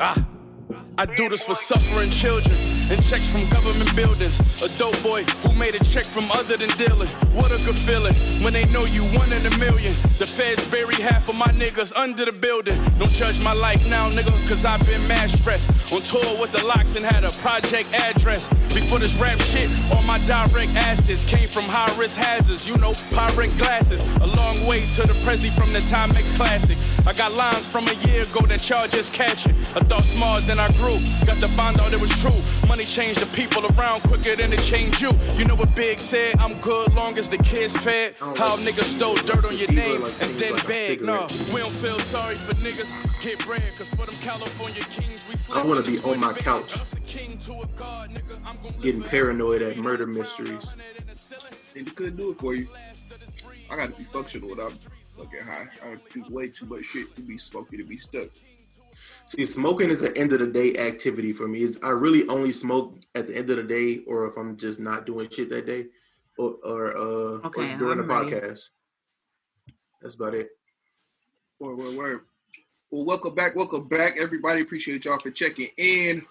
Ah, I do this for suffering children and checks from government buildings. A dope boy who made a check from other than dealing. What a good feeling when they know you one in a million. The feds bury half of my niggas under the building. Don't judge my life now, nigga, cause I've been mad stressed. On tour with the locks and had a project address. Before this rap shit, all my direct assets came from high risk hazards. You know, Pyrex glasses. A long way to the Prezi from the Timex Classic. I got lines from a year ago that y'all just catching. I thought smart, then I grew. Got to find out it was true. Money changed the people around quicker than it changed you. You know what Big said? I'm good long as the kids fed. How niggas stole dirt on your name and then beg. No, we don't feel sorry for niggas. Get bread, cause for them California kings, we I want to be on my couch, getting paranoid at murder mysteries. And it couldn't do it for you. I got to be functional without fucking high. I do way too much shit to be smoky to be stuck. See, smoking is an end of the day activity for me. It's, I really only smoke at the end of the day, or if I'm just not doing shit that day, or, or uh, Okay, or during I'm the ready. podcast. That's about it. Word, word, word. Well, welcome back, welcome back, everybody. Appreciate y'all for checking in.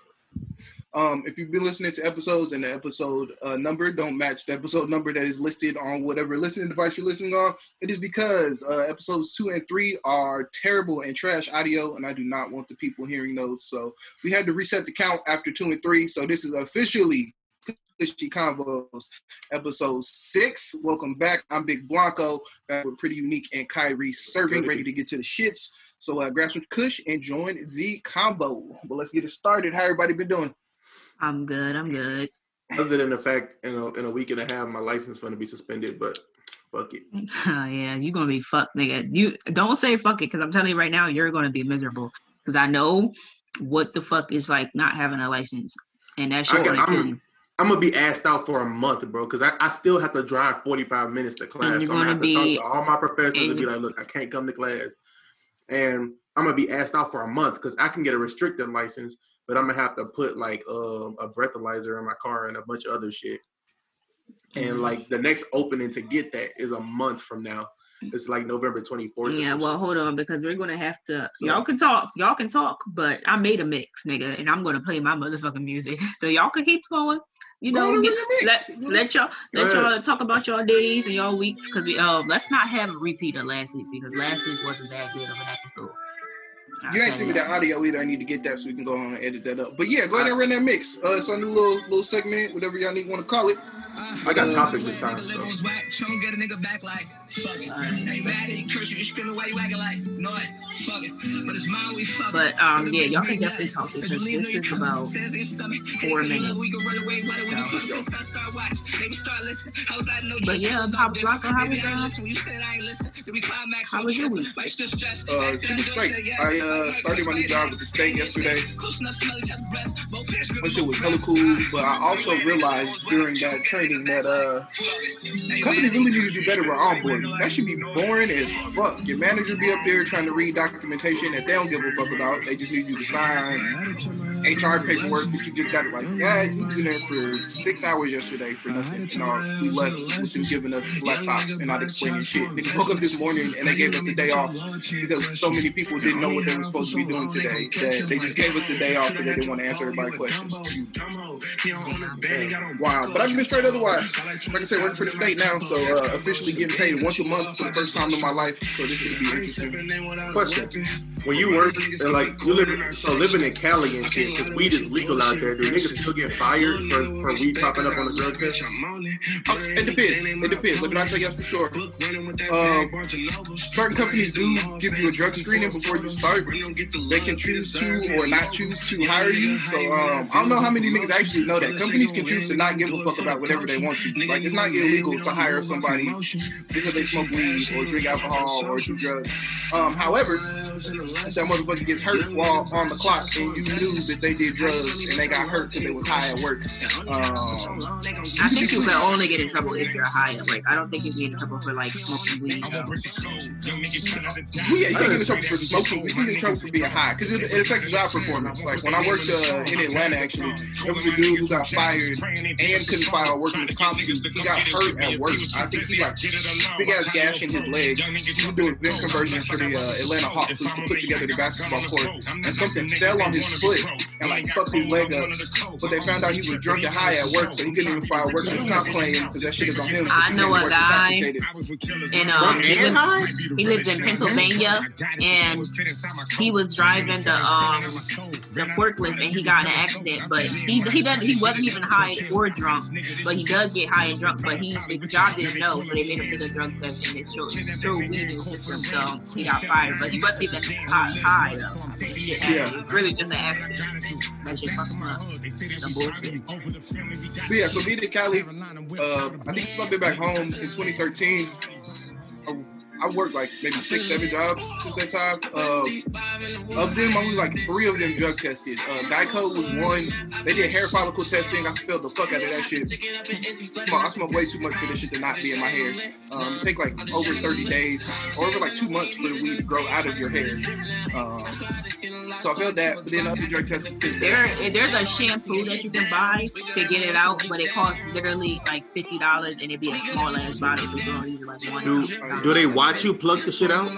Um, if you've been listening to episodes and the episode uh, number don't match the episode number that is listed on whatever listening device you're listening on, it is because uh, episodes two and three are terrible and trash audio, and I do not want the people hearing those. So we had to reset the count after two and three. So this is officially Cushy Convos, episode six. Welcome back. I'm Big Blanco, back with Pretty Unique and Kyrie serving, ready to get to the shits. So uh, grab some Kush and join the combo. But let's get it started. How everybody been doing? I'm good. I'm good. Other than the fact, in a, in a week and a half, my license is going to be suspended, but fuck it. Oh, yeah, you're gonna be fucked, nigga. You don't say fuck it, cause I'm telling you right now, you're gonna be miserable. Cause I know what the fuck is like not having a license, and that shit I kill I'm- you. I'm gonna be asked out for a month, bro, because I, I still have to drive 45 minutes to class. you're So I'm gonna have to be- talk to all my professors and, and- be like, look, I can't come to class. And I'm gonna be asked out for a month because I can get a restricted license, but I'm gonna have to put like um, a breathalyzer in my car and a bunch of other shit. And like the next opening to get that is a month from now. It's like November 24th. Yeah, well, hold on, because we're gonna have to. Y'all can talk, y'all can talk, but I made a mix, nigga, and I'm gonna play my motherfucking music, so y'all can keep going. You know, get- let let y'all let y'all talk about y'all days and y'all weeks, because we uh let's not have a repeat of last week because last week wasn't that good of an episode. I'll You ain't tell seen me ya. that audio either. I need to get that so we can go on and edit that up. But yeah, go ahead and run that mix. Uh, it's our new little little segment, whatever y'all need want to call it. I got topics this time. So. Chum get a nigga back like fuck it. Ain't mad at you, curse you, you screaming why you acting like no it, fuck it. But it's mine, we fuck it. But um, yeah, y'all can definitely talk Cause because you leave, this is about Says in your four cause you love, minutes. We can run away. Why do we do So- fuck since I start watch? Maybe start listening. I was at no But yeah, I was Pop out how Maybe was I ain't that? listen when you said I ain't listen. Did we climax How on was your week? Like still stressed. Uh, Asked super that straight. I uh, started my new job at the state yesterday. That shit was hella cool, but I also realized during that training that uh companies really need to do better with onboarding. That should be boring as fuck. Your manager be up there trying to read documentation that they don't give a fuck about. They just need you to sign HR paperwork, but you just got it like that. You was in there for six hours yesterday for nothing. You know, we left with them giving us laptops and not explaining shit. Niggas woke up this morning and they gave us a day off because so many people didn't know what they were supposed to be doing today that they just gave us a day off because they didn't want to answer everybody's questions. Wow, but I've been straight otherwise. Like I said, working for the state now, so uh, officially getting paid once a month for the first time in my life. So this should be interesting. Question: When you work, and like you live, so living in Cali and shit, because weed is legal out there, do niggas still get fired for, for weed popping up on the drug test? Uh, It depends. It depends. Like, when I tell you for sure, um, certain companies do give you a drug screening before you start. They can choose to or not choose to hire you. So um, I don't know how many niggas actually know that companies can choose to not give a fuck about whatever they want to. Like it's not illegal to hire somebody because they smoke weed or drink alcohol or do drugs. Um, however, if that motherfucker gets hurt while on the clock and you knew that they did drugs and they got hurt because they was high at work, um, I think you can only get in trouble if you're high. Like I don't think you get in trouble for like smoking weed. though. Yeah, you can't get in trouble for smoking. You can in trouble for being high because it, it affects job performance. Like when I worked uh, in Atlanta, actually, there was a dude who got fired and couldn't file a workman's comp suit. He got hurt at work. I think he like big ass gash in his leg. He was doing vent conversion for the uh, Atlanta Hawks. To put together the basketball court, and something fell on his foot and like fucked his leg up. But they found out he was drunk and high at work, so he couldn't even file workman's comp claim because that shit is on him. I know a guy. And um, he and lives, he lives in Pennsylvania, and he was driving the um the forklift, and he got in an accident. But he he doesn't he wasn't even high or drunk, but he does get high and drunk. But he the job didn't know, so they made him take a drug test, and it showed showed weed in his system, so he got fired. But he wasn't even high, high though. Yeah. It's really just an accident. That shit up. Some bullshit. But yeah, so me to Cali, uh, I think something back home in 2013, I, I worked like maybe six, seven jobs since that time. Uh, of them, only like three of them drug tested. Uh, Geico was one. They did hair follicle testing. I failed the fuck out of that shit. Smoke, I smoke way too much for this shit to not be in my hair. Um, it take like over 30 days or over like two months for the weed to grow out of your hair. Um, so I failed that. But then the other drug tests. There, there's a shampoo that you can buy to get it out, but it costs literally like fifty dollars, and it'd be a small ass bottle. So you only use like one. Do, do they watch you plug the shit out?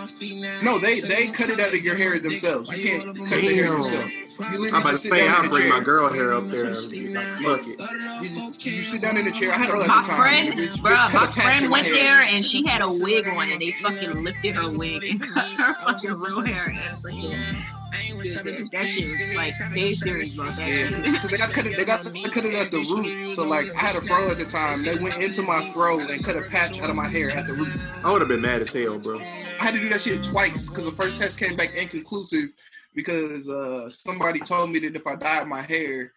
No, they they cut it out of your hair themselves. You can't cut the hair yourself. You literally I'm about to sit say down I'll in the bring my girl hair up there and it. You, just, you sit down in the chair. I had her at My time. friend, Bitch, bro, bitch cut my friend in my went there and she had a wig on, and they fucking lifted her wig and cut her fucking real hair. And fucking, dude, that shit was like they serious about that. Yeah, shit. because they got cut it. They got cut it at the root. So like, I had a fro at the time. They went into my fro and cut a patch out of my hair at the root. I would have been mad as hell, bro. I had to do that shit twice because the first test came back inconclusive because uh, somebody told me that if I dyed my hair,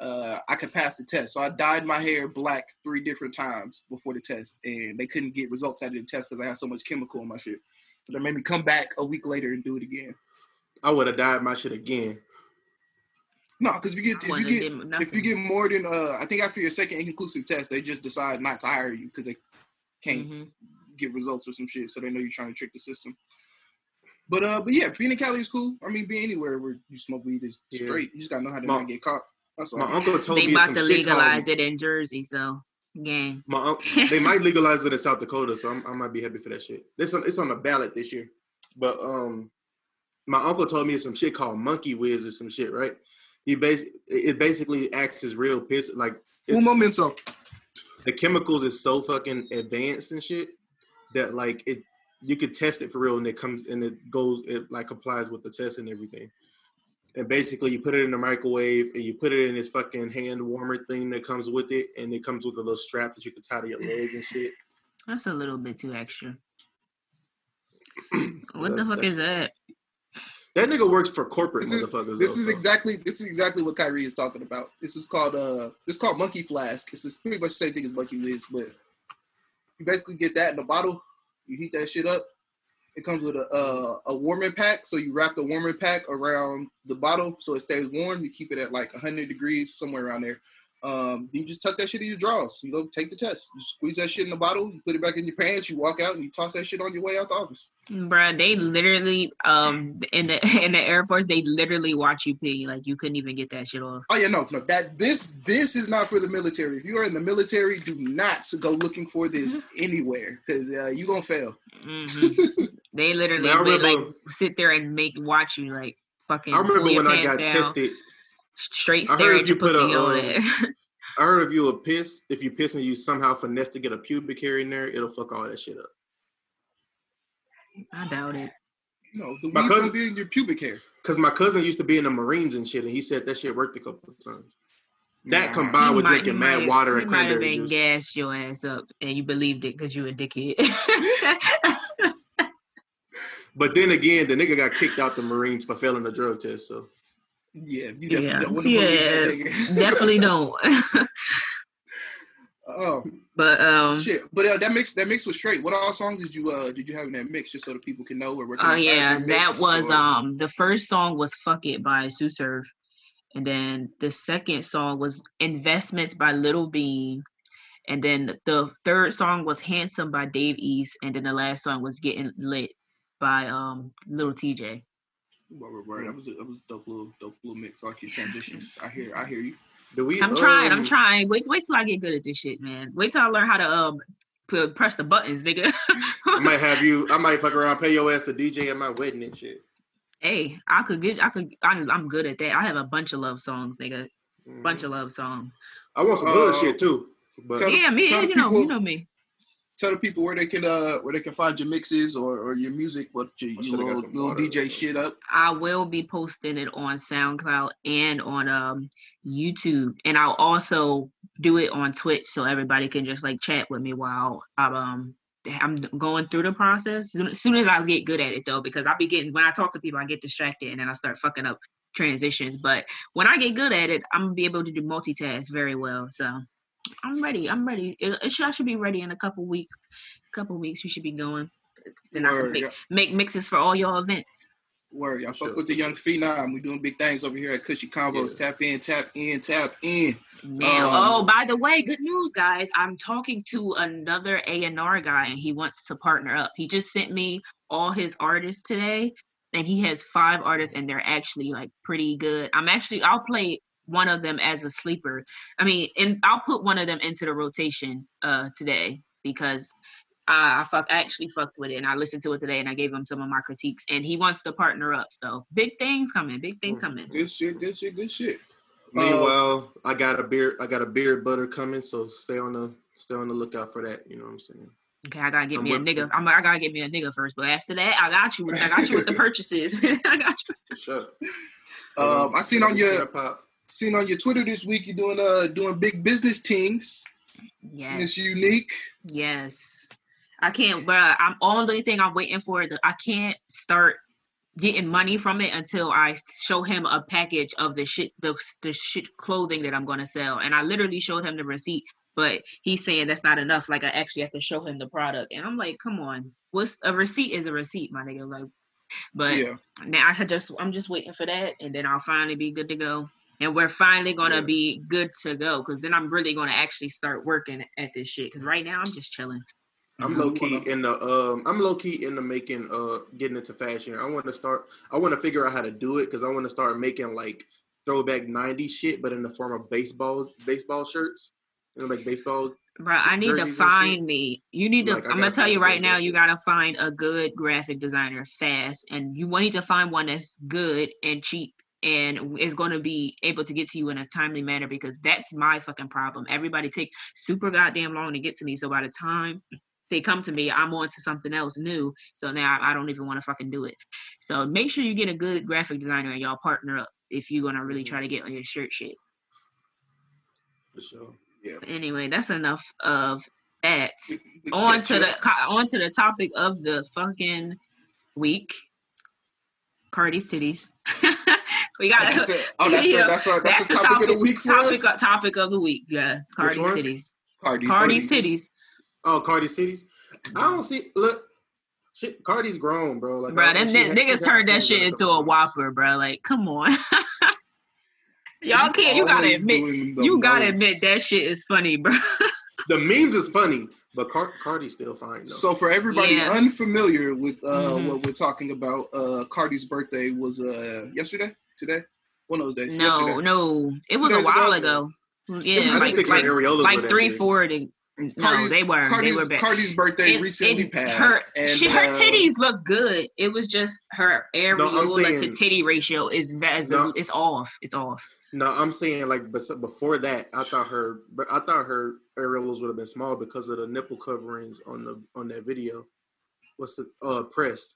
uh, I could pass the test. So I dyed my hair black three different times before the test, and they couldn't get results out of the test because I had so much chemical in my shit. So they made me come back a week later and do it again. I would have dyed my shit again. No, because if you get if you get if you get more than uh, I think after your second inconclusive test, they just decide not to hire you because they can't Mhm. get results or some shit, so they know you're trying to trick the system. But uh, but yeah, being in Cali is cool. I mean, being anywhere where you smoke weed is Yeah. straight. You just gotta know how to My- not get caught. That's all. My uncle told They me about some to shit called- legalize it in Jersey, so gang. My un- they might legalize it in South Dakota, so I'm, I might be happy for that shit. It's on, it's on the ballot this year. But um, my uncle told me some shit called monkey whiz or some shit, right? He bas- it basically acts as real piss. Like Un it's- momento. the chemicals is so fucking advanced and shit that like it you could test it for real and it comes and it goes it like complies with the test and everything. And basically you put it in the microwave and you put it in this fucking hand warmer thing that comes with it and it comes with a little strap that you can tie to your leg and shit. That's a little bit too extra. What the fuck is that? That nigga works for corporate This is motherfuckers. this though, is so- exactly this is exactly what Kyrie is talking about. This is called uh this is called monkey flask. It's this pretty much the same thing as monkey whiz, but you basically get that in a bottle. You heat that shit up. It comes with a uh, a warming pack, so you wrap the warming pack around the bottle so it stays warm. You keep it at like 100 degrees, somewhere around there. Um, you just tuck that shit in your drawers. You go take the test. You squeeze that shit in the bottle. You put it back in your pants. You walk out and you toss that shit on your way out the office. Bruh, they literally um in the in the Air Force they literally watch you pee. Like you couldn't even get that shit off. Oh yeah, no, no. That this this is not for the military. If you are in the military, do not go looking for this anywhere because uh, you gonna fail. Mhm. they literally Man, I would, like sit there and make watch you like fucking. I remember pull your when I got down, tested. Straight I stare if at you your put a, pussy on uh, it. I heard if you a piss, if you piss and you somehow finesse to get a pubic hair in there, it'll fuck all that shit up. I doubt it. No, the My weed's cousin- gonna be in your pubic hair. Cause my cousin used to be in the Marines and shit, and he said that shit worked a couple of times. That combined You with might- drinking mad might- water you and might have cranberry been juice. gassed your ass up and you believed it because you a dickhead. But then again, the nigga got kicked out the Marines for failing the drug test. So Yeah, you definitely yeah, don't want to believe yeah, nigga. definitely don't. oh but um, shit! But uh, that mix that mix was straight. What all songs did you uh did you have in that mix just so that people can know where we're? oh yeah, that was uh, um the first song was "Fuck It" by Sue Surf, and then the second song was "Investments" by Little Bean, And then the third song was "Handsome" by Dave East, and then the last song was "Getting Lit" by um Little TJ. Word, word, word. That was a, that was a dope little dope little mix. I like your transitions. I hear I hear you. Do we? I'm trying. I'm um, trying. Wait, wait till I get good at this shit, man. Wait till I learn how to um p- press the buttons, nigga. I might have you. I might fuck around, pay your ass to DJ at my wedding and shit. hey, I could get. I could. I'm, I'm good at that. I have a bunch of love songs, nigga. Bunch of love songs. I want some good Uh, shit too. But tell- Yeah, me. tell the You know. You know me. Tell the people where they can uh where they can find your mixes or, or your music, what your, I your little little water. DJ shit up. I will be posting it on SoundCloud and on um YouTube, and I'll also do it on Twitch so everybody can just like chat with me while I'm um I'm going through the process. Soon, as soon as I get good at it though, because I'll be getting when I talk to people, I get distracted and then I start fucking up transitions. But when I get good at it, I'm gonna be able to do multitask very well. So I'm ready. I'm ready. It, it should, I should be ready in a couple weeks. Couple weeks, you should be going. Then I can make, yeah. make mixes for all your events. Word, y'all fuck Sure. with the young phenom. We doing big things over here at Cushy Convos. Tap in, tap in, tap in. Man, Um, oh, by the way, good news, guys. I'm talking to another A&R guy, and he wants to partner up. He just sent me all his artists today, and he has five artists, and they're actually like pretty good. I'm actually, I'll play one of them as a sleeper. I mean, and I'll put one of them into the rotation uh today because I, I fuck, I actually fucked with it, and I listened to it today, and I gave him some of my critiques, and he wants to partner up. So big things coming, big things coming. Good shit, good shit, good shit. meanwhile, I got a beard. I got a beard butter coming. So stay on the stay on the lookout for that. You know what I'm saying? Okay, I gotta get I'm me a nigga. I'm, I gotta get me a nigga first, but after that, I got you. I got you with the purchases. I got you. Sure. Um, I seen on your Hip-hop. Seen on your Twitter this week You're doing uh doing big business things. Yes, It's unique. yes. I can't, but I'm only thing I'm waiting for. The, I can't start getting money from it until I show him a package of the shit, the the shit clothing that I'm gonna sell. And I literally showed him the receipt, but he's saying that's not enough. Like I actually have to show him the product, and I'm like, come on, what's a receipt is a receipt, my nigga. Like, but Yeah. now I just I'm just waiting for that, and then I'll finally be good to go. And we're finally gonna Yeah. be good to go because then I'm really gonna actually start working at this shit. Because right now I'm just chilling. I'm low key in the um I'm low key in the making uh getting into fashion. I want to start I want to figure out how to do it because I want to start making like throwback 90s shit but in the form of baseball baseball shirts. You know, like baseball. Bro, I need to find me. You need to. Like, I I'm gonna tell you right now. You gotta find a good graphic designer fast, and you need to find one that's good and cheap, and is gonna be able to get to you in a timely manner because that's my fucking problem. Everybody takes super goddamn long to get to me, so by the time they come to me, I'm on to something else new. So now I don't even want to fucking do it. So make sure you get a good graphic designer and y'all partner up if you're gonna really mm-hmm. try to get on your shirt shit. For sure. Yeah. Anyway, that's enough of that. On to the on to the topic of the fucking week. Cardi's titties. we got oh, oh, that's a, oh, that's a, that's a, that's, a topic, of the week for topic, us. Topic of the week, yeah. Cardi's one? titties. Cardi's, Cardi's titties, Oh, Cardi Cities. I don't mm-hmm. see look shit Cardi's grown, bro. Like bro. Them had- niggas turned that shit into a whopper, bro. Like, come on. Y'all can't. You gotta admit. You gotta admit that shit is funny, bro. The memes is funny, but Car- Cardi's still fine though. So for everybody Yeah. unfamiliar with uh, Mhm. what we're talking about, uh, Cardi's birthday was uh, yesterday, today, one of those days. No, yesterday. no, it was a while ago? ago. Yeah, was just like, think like, areolas were like that three, four. To, no, they were. Cardi's, they were bad. Cardi's birthday It- recently it- passed, Her, and she, her uh, titties look good. It was just her areola to saying- titty ratio is ve- is No. it's off. It's off. No, I'm saying like before that, I thought her, I thought her areolas would have been small because of the nipple coverings on the on that video. What's the uh press?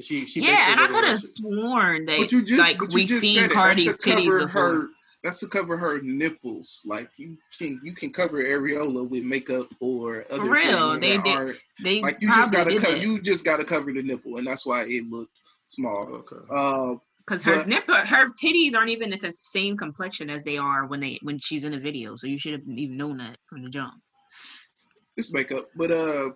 She she yeah, and I could have sworn that But you just, like but you we just seen said. Cardi's That's to titties cover before. her. That's to cover her nipples. Like you can, you can cover areola with makeup or other real, things they that did- aren't They like you just gotta cover. that. You just gotta cover the nipple, and that's why it looked small. Okay. Uh, Because her But- nipple, her titties aren't even the same complexion as they are when they when she's in the video. So you should have even known that from the jump. it's makeup, but uh,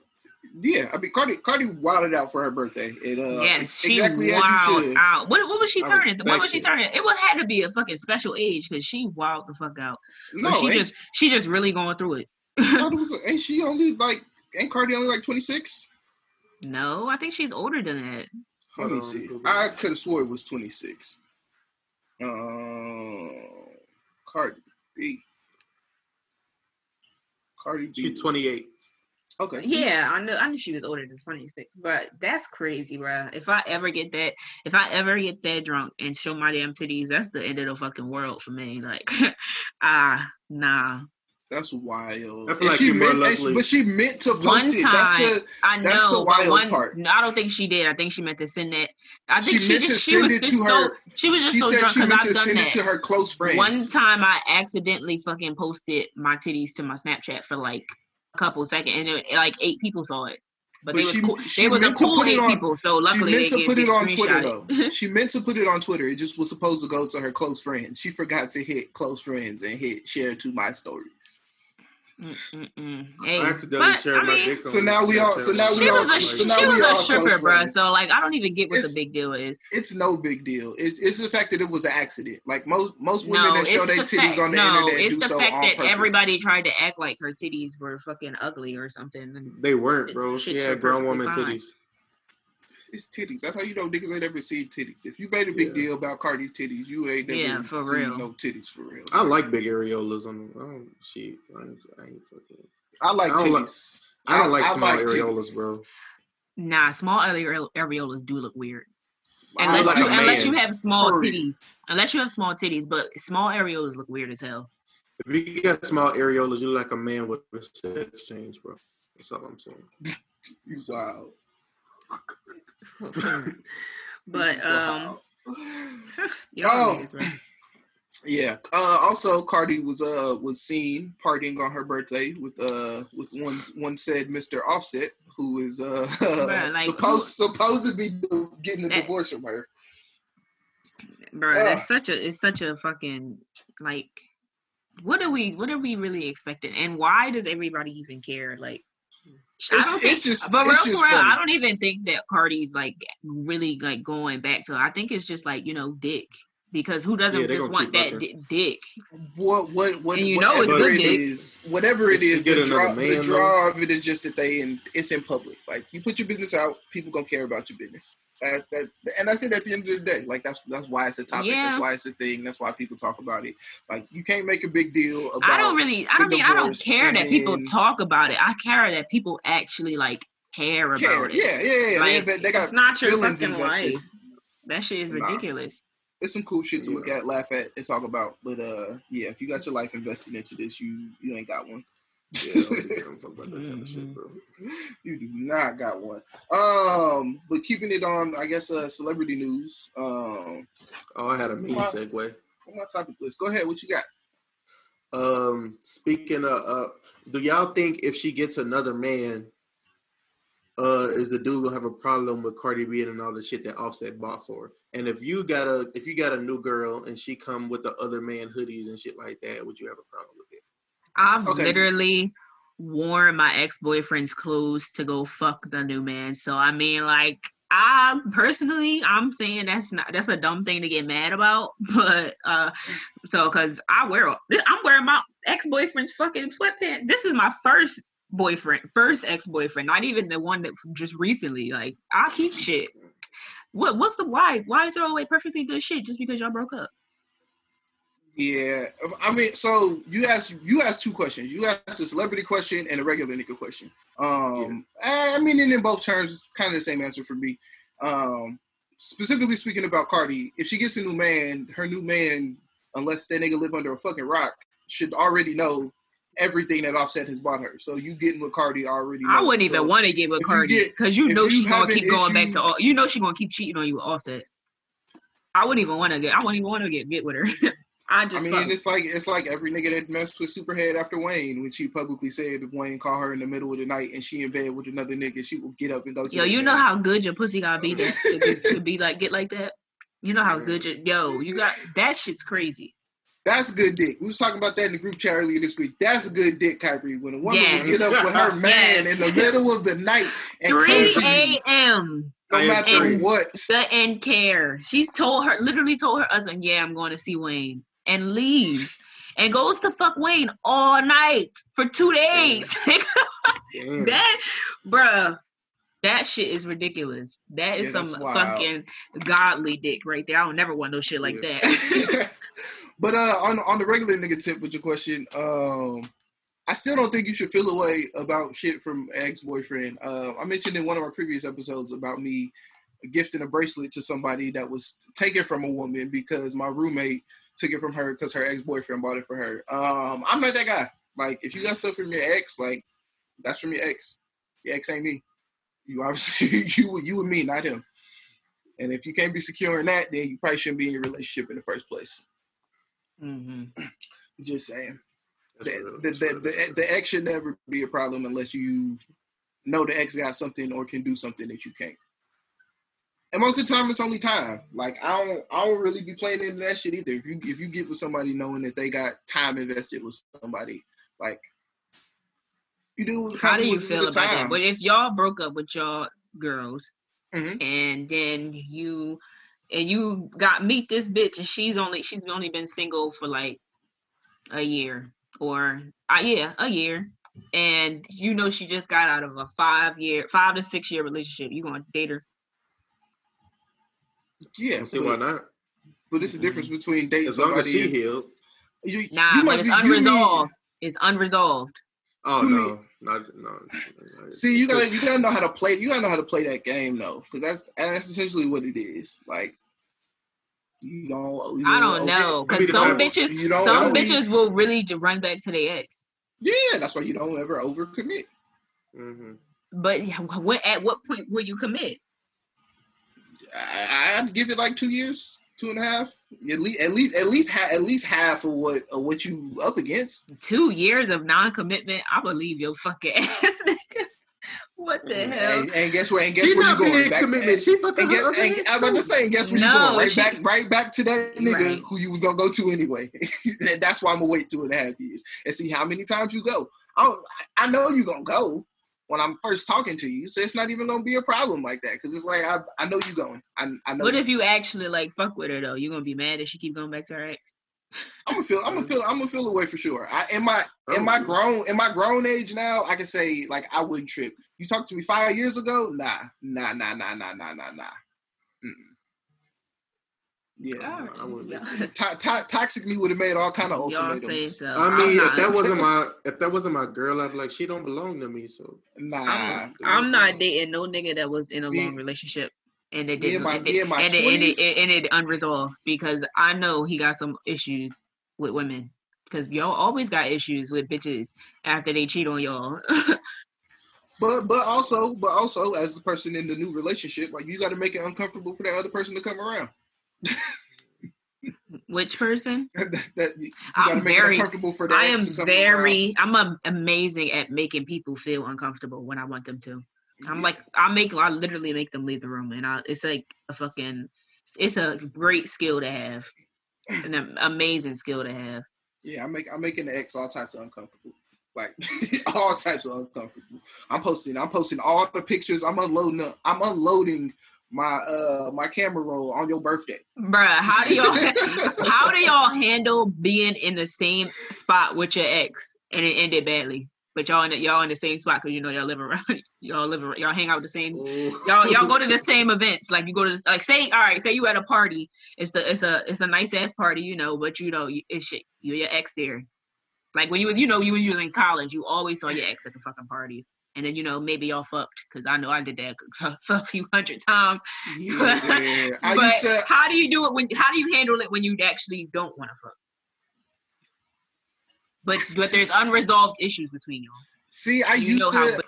yeah. I mean, Cardi, Cardi wilded out for her birthday. It uh, yes, she exactly wowed out. What what was she turning? What was she turning? It was had to be a fucking special age because she wowed the fuck out. No, Or she just she just really going through it. I thought it was, ain't she only like? Ain't Cardi only like twenty six? no, I think she's older than that. Let Hold me on, see. Google. I could have swore it was twenty six. Um, Cardi B. Cardi B. She's 28. Okay. Yeah, I knew I knew she was older than 26, but that's crazy, bro. If I ever get that, if I ever get that drunk and show my damn titties, that's the end of the fucking world for me. Like, ah, nah. That's wild. I feel like she meant, and she- but she meant to post One it. That's time- the I know. That's the wild one, part. No, I don't think she did. I think she meant to send that. I think She she, meant to just she send it just to so her- she was just she so said drunk she because meant I've to done send that. it to her close friends. One time I accidentally fucking posted my titties to my Snapchat for like a couple seconds, and it, like eight people saw it. But, But they was she- cool. she they was a meant to cool put it eight on- people, so she luckily meant they to get put it on Twitter screenshot though. it. she meant to put it on Twitter. It just was supposed to go to her close friends. She forgot to hit close friends and hit share to my story. Hey, I accidentally but, shared I my mean, dick. So now we all- so now we She all- was a, so she now we was all a stripper, bro. So like, I don't even get what It's- the big deal is. It's no big deal. It's it's the fact that it was an accident. Like most most women No, that show their it's the titties fact. on the No, internet it's do the so fact that purpose. everybody tried to act like her titties were fucking ugly or something. They weren't, bro. She had grown woman fine. titties. It's titties. That's how you know niggas ain't ever seen titties. If you made a big Yeah. deal about Cardi's titties, you ain't never Yeah, for seen real. no titties for real. I like big areolas on them. I don't, shit, I ain't, I ain't fucking. I like I don't like- titties. I don't like I small like areolas, titties. bro. Nah, small areolas do look weird. Unless like you unless you have small curry. titties. Unless you have small titties, but small areolas look weird as hell. If you got small areolas, you look like a man with a sex change, bro. That's all I'm saying. You wild. but um, Oh. Yeah. Uh, also, Cardi was uh was seen partying on her birthday with uh with one one said Mr. Offset, who is uh Bruh, like, supposed supposed to be getting a That- divorce from her. bro. Ugh. That's such a it's such a fucking like. What are we what are we really expecting, and why does everybody even care? Like, I don't think just But real it's for real, funny. I don't even think that Cardi's like really like going back to. I think it's just like you know, dick. Because who doesn't Yeah, just want that fucking. di- dick? what what what And you know it's good it dick. is, whatever it is, If you is, the another draw the draw of it is just that they and it's in public. Like you put your business out, people gonna care about your business. That, that, and that's it at the end of the day. Like that's that's why it's a topic. Yeah. That's why it's a thing. That's why people talk about it. Like you can't make a big deal about. I don't really. I don't mean. I don't care and that people talk about it. I care that people actually like care about care. it. Yeah, yeah, yeah. Like, they, they got it's not your feelings fucking invested. life. That shit is Nah. ridiculous. It's some cool shit to look at, laugh at, and talk about. But uh, yeah, if you got your life invested into this, you you ain't got one. Yeah, don't give about that type of shit, bro. you do not got one. Um, but keeping it on, I guess, uh, celebrity news. Um, Oh, I had a Wow. segue. on my topic list. Go ahead. What you got? Um, speaking of, uh, do y'all think if she gets another man, uh, is the dude gonna have a problem with Cardi B and all the shit that Offset bought for? her? And if you got a if you got a new girl and she come with the other man hoodies and shit like that, would you have a problem with it? I've Okay. literally worn my ex boyfriend's clothes to go fuck the new man. So I mean, like, I personally, I'm saying that's not that's a dumb thing to get mad about. But uh, so because I wear, I'm wearing my ex boyfriend's fucking sweatpants. This is my first boyfriend, first ex boyfriend, not even the one that just recently. Like, I keep shit. What what's the why? Why throw away perfectly good shit just because y'all broke up? Yeah, I mean, so you asked you asked two questions. You asked a celebrity question and a regular nigga question. Um, I mean, and in both terms, it's kind of the same answer for me. Um, specifically speaking about Cardi, if she gets a new man, her new man, unless that nigga live under a fucking rock, should already know everything that Offset has bought her. So you getting with Cardi already. I wouldn't even So want to get with if Cardi because you if know you she's gonna keep going back to all. You know she's gonna keep cheating on you with Offset. I wouldn't even want to get. I wouldn't even want to get get with her. I I mean, fuck- it's like it's like every nigga that messed with Superhead after Wayne when she publicly said if Wayne called her in the middle of the night and she in bed with another nigga, she will get up and go to. yo, that you know man. how good your pussy gotta be to, to, be- to be like get like that. You know how good your yo. You got that shit's crazy. That's good dick. We was talking about that in the group chat earlier this week. That's a good dick, Kyrie. When a woman Yes. will get up with her man Yes. in the middle of the night and Three a.m. no matter agree. what. The end care. She told her literally told her husband, "Yeah, I'm going to see Wayne," and leaves and goes to fuck Wayne all night for two days. That, bruh, that shit is ridiculous. That is Yeah, some fucking godly dick right there. I don't never want no shit like Yeah. that. but uh, on on the regular nigga tip with your question, um, I still don't think you should feel away about shit from ex boyfriend. Uh, I mentioned in one of our previous episodes about me gifting a bracelet to somebody that was taken from a woman because my roommate took it from her because her ex boyfriend bought it for her. Um, I'm not that guy. Like, if you got stuff from your ex, like that's from your ex. Your ex ain't me. You obviously you you and me, not him. And if you can't be secure in that, then you probably shouldn't be in your relationship in the first place. hmm Just saying. That's The, real, the, the, the, the ex should never be a problem unless you know the ex got something or can do something that you can't. And most of the time, it's only time. Like I don't, I don't really be playing into that shit either. If you if you get with somebody knowing that they got time invested with somebody, like you do. with How do you feel about that? But if y'all broke up with y'all girls Mhm. and then you and you got meet this bitch and she's only she's only been single for like a year or uh, yeah a year and you know she just got out of a five year five to six year relationship you gonna date her yeah, I see but, why not. but it's the difference between dating As long as somebody. she and- healed. you, nah you must it's be- you mean- unresolved it's unresolved Oh You no, not no. See, you gotta you gotta know how to play. You gotta know how to play that game though, because that's and that's essentially what it is. Like you don't. You i don't okay, know because some don't- bitches You don't. some bitches will really run back to their ex Yeah, that's why you don't ever overcommit. hmm but what at what point will you commit I, I'd give it like two years, two and a half, at least at least at least ha- at least half of what of what you up against. two years of non-commitment, I believe your fucking ass, nigga. What the mm, hell? And, and guess where? And guess She where you not going? being Back, committed. and, She fucking and guess, her and, I'm about to say, and guess where you going? Right she- back, right back to that nigga Right. who you was gonna go to anyway. and that's why I'm gonna wait two and a half years and see how many times you go. I don't, I know you're gonna go when I'm first talking to you. So it's not even gonna be a problem like that. Cause it's like I, I know you going. I, I know. What if you actually like fuck with her though? You gonna be mad if she keep going back to her ex? I'm gonna feel. I'm gonna feel. I'm gonna feel away for sure. I, in my in my oh. grown in my grown age now, I can say like I wouldn't trip. You talked to me five years ago. Nah, nah, nah, nah, nah, nah, nah, nah. Mm-mm. Yeah, Alright, I wouldn't To- to- toxic me would have made all kind of ultimatums. so. I mean, if that wasn't my if that wasn't my girl, I'd be like, she don't belong to me. So Nah, I'm, I'm not dating no nigga that was in a Me- long relationship and it didn't my- and, it, and, it, and, it, and it unresolved because I know he got some issues with women because y'all always got issues with bitches after they cheat on y'all. but but also but also as the person in the new relationship, like you got to make it uncomfortable for that other person to come around. Which person? that, that you I'm very for that. I am come around. very I'm amazing at making people feel uncomfortable when I want them to. I'm Yeah. like I make I literally make them leave the room and I it's like a fucking it's a great skill to have. An amazing skill to have. Yeah, I make I'm making the ex all types of uncomfortable. Like all types of uncomfortable. I'm posting I'm posting all the pictures. I'm unloading I'm unloading my uh my camera roll on your birthday. Bruh, how do y'all how do y'all handle being in the same spot with your ex and it ended badly? But y'all in the, y'all in the same spot because you know y'all live around y'all live around, y'all hang out with the same Oh. y'all y'all go to the same events. Like you go to this, like say all right, say you at a party. It's the it's a it's a nice ass party, you know, but you know it's shit. You your ex there. Like when you was you know you was using college, you always saw your ex at the fucking parties. And then you know maybe y'all fucked because I know I did that a few hundred times. Yeah, I but to how do you do it when? How do you handle it when you actually don't want to fuck? But but there's unresolved issues between y'all. see. I you used know how to.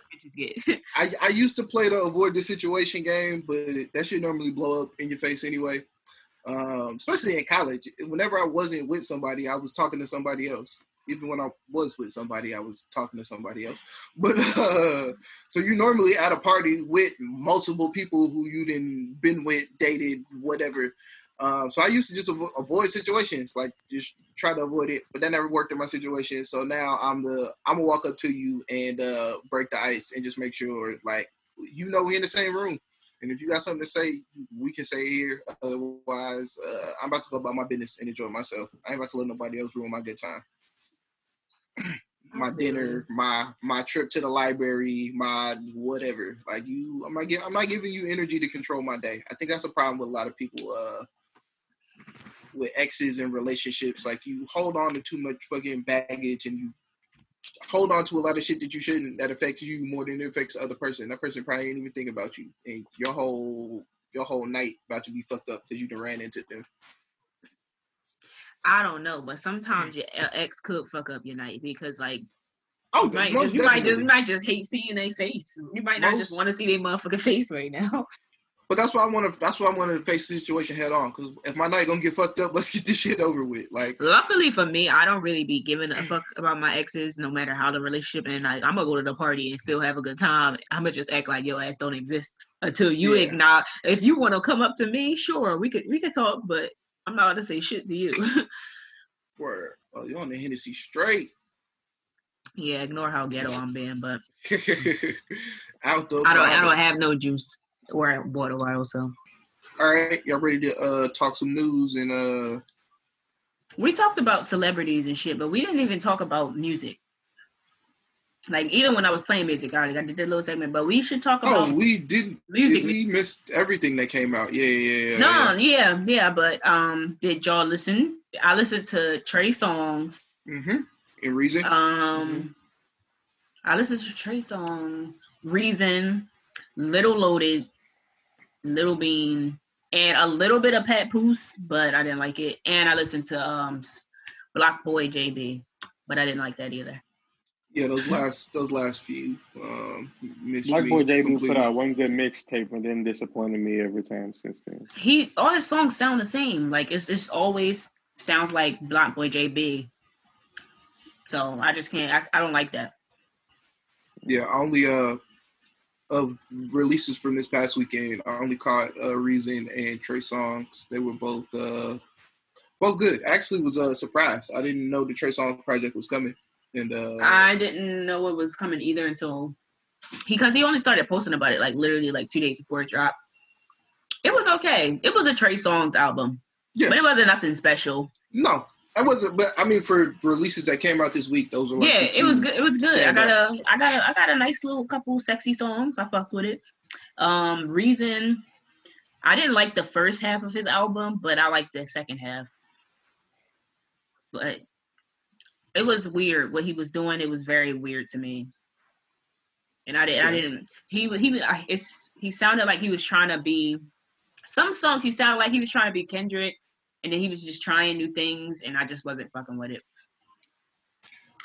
I, I used to play the avoid the situation game, but that should normally blow up in your face anyway. Um, especially in college. Whenever I wasn't with somebody, I was talking to somebody else. Even when I was with somebody, I was talking to somebody else. But uh, so you normally at a party with multiple people who you didn't been with, dated, whatever. Um, so I used to just avo- avoid situations, like just try to avoid it. But that never worked in my situation. So now I'm the I'm gonna walk up to you and uh, break the ice and just make sure like you know we're in the same room. And if you got something to say, we can say here. Otherwise, uh, I'm about to go about my business and enjoy myself. I ain't about to let nobody else ruin my good time. My dinner, my my trip to the library, my whatever. Like you, I'm not, I'm not giving you energy to control my day. I think that's a problem with a lot of people. Uh, with exes and relationships, like you hold on to too much fucking baggage and you hold on to a lot of shit that you shouldn't that affects you more than it affects the other person. That person probably ain't even think about you, and your whole your whole night about to be fucked up because you done ran into them. I don't know, but sometimes mm. your e- ex could fuck up your night because like Oh, you might, you might just you might just hate seeing their face. You might not just want to see their motherfucking face right now. But that's why I want to. That's why I want to face the situation head on. Because if my night gonna get fucked up, let's get this shit over with. Like, Luckily for me, I don't really be giving a fuck about my exes, no matter how the relationship. And like, I'm gonna go to the party and still have a good time. I'm gonna just act like your ass don't exist until you Yeah. acknowledge. If you want to come up to me, sure, we could we could talk, but I'm not about to say shit to you. word. Oh, you on the Hennessy straight. yeah, ignore how ghetto I'm being, but Out the I don't I don't have no juice or water bottle, so All right, y'all ready to uh talk some news and uh we talked about celebrities and shit, but we didn't even talk about music. Like even when I was playing music, I, I did that little segment, but we should talk about oh we didn't music. we missed everything that came out. Yeah, yeah, yeah. No, yeah, yeah, but um, did y'all listen? I listened to Trey Songz. Mm-hmm. And reason. Um, I listened to Trey Songz, Reason, Little Loaded, Little Bean, and a little bit of Pat Poose, but I didn't like it. And I listened to um, BlocBoy JB, but I didn't like that either. Yeah, those last those last few. Um, missed Black me Boy JB put completely. out one good mixtape and then disappointed me every time since then. He all his songs sound the same. Like it's it's always sounds like BlocBoy JB. So I just can't. I, I don't like that. Yeah, only uh of releases from this past weekend. I only caught uh, Reason and Trey Songz. They were both uh both good. Actually, was a surprise. I didn't know the Trey Songz project was coming, and uh I didn't know it was coming either until because he only started posting about it like literally like two days before it dropped. It was okay. It was a Trey Songz album, Yeah. but it wasn't nothing special. no, I wasn't. But I mean, for releases that came out this week, those were like yeah, it was good. It was good. I got a. I got a, I got a nice little couple sexy songs. I fucked with it. Um, Reason. I didn't like the first half of his album, but I liked the second half. But it was weird what he was doing. It was very weird to me. And I didn't. I didn't. He was. He was. It's. He sounded like he was trying to be. Some songs he sounded like he was trying to be Kendrick, and then he was just trying new things, and I just wasn't fucking with it.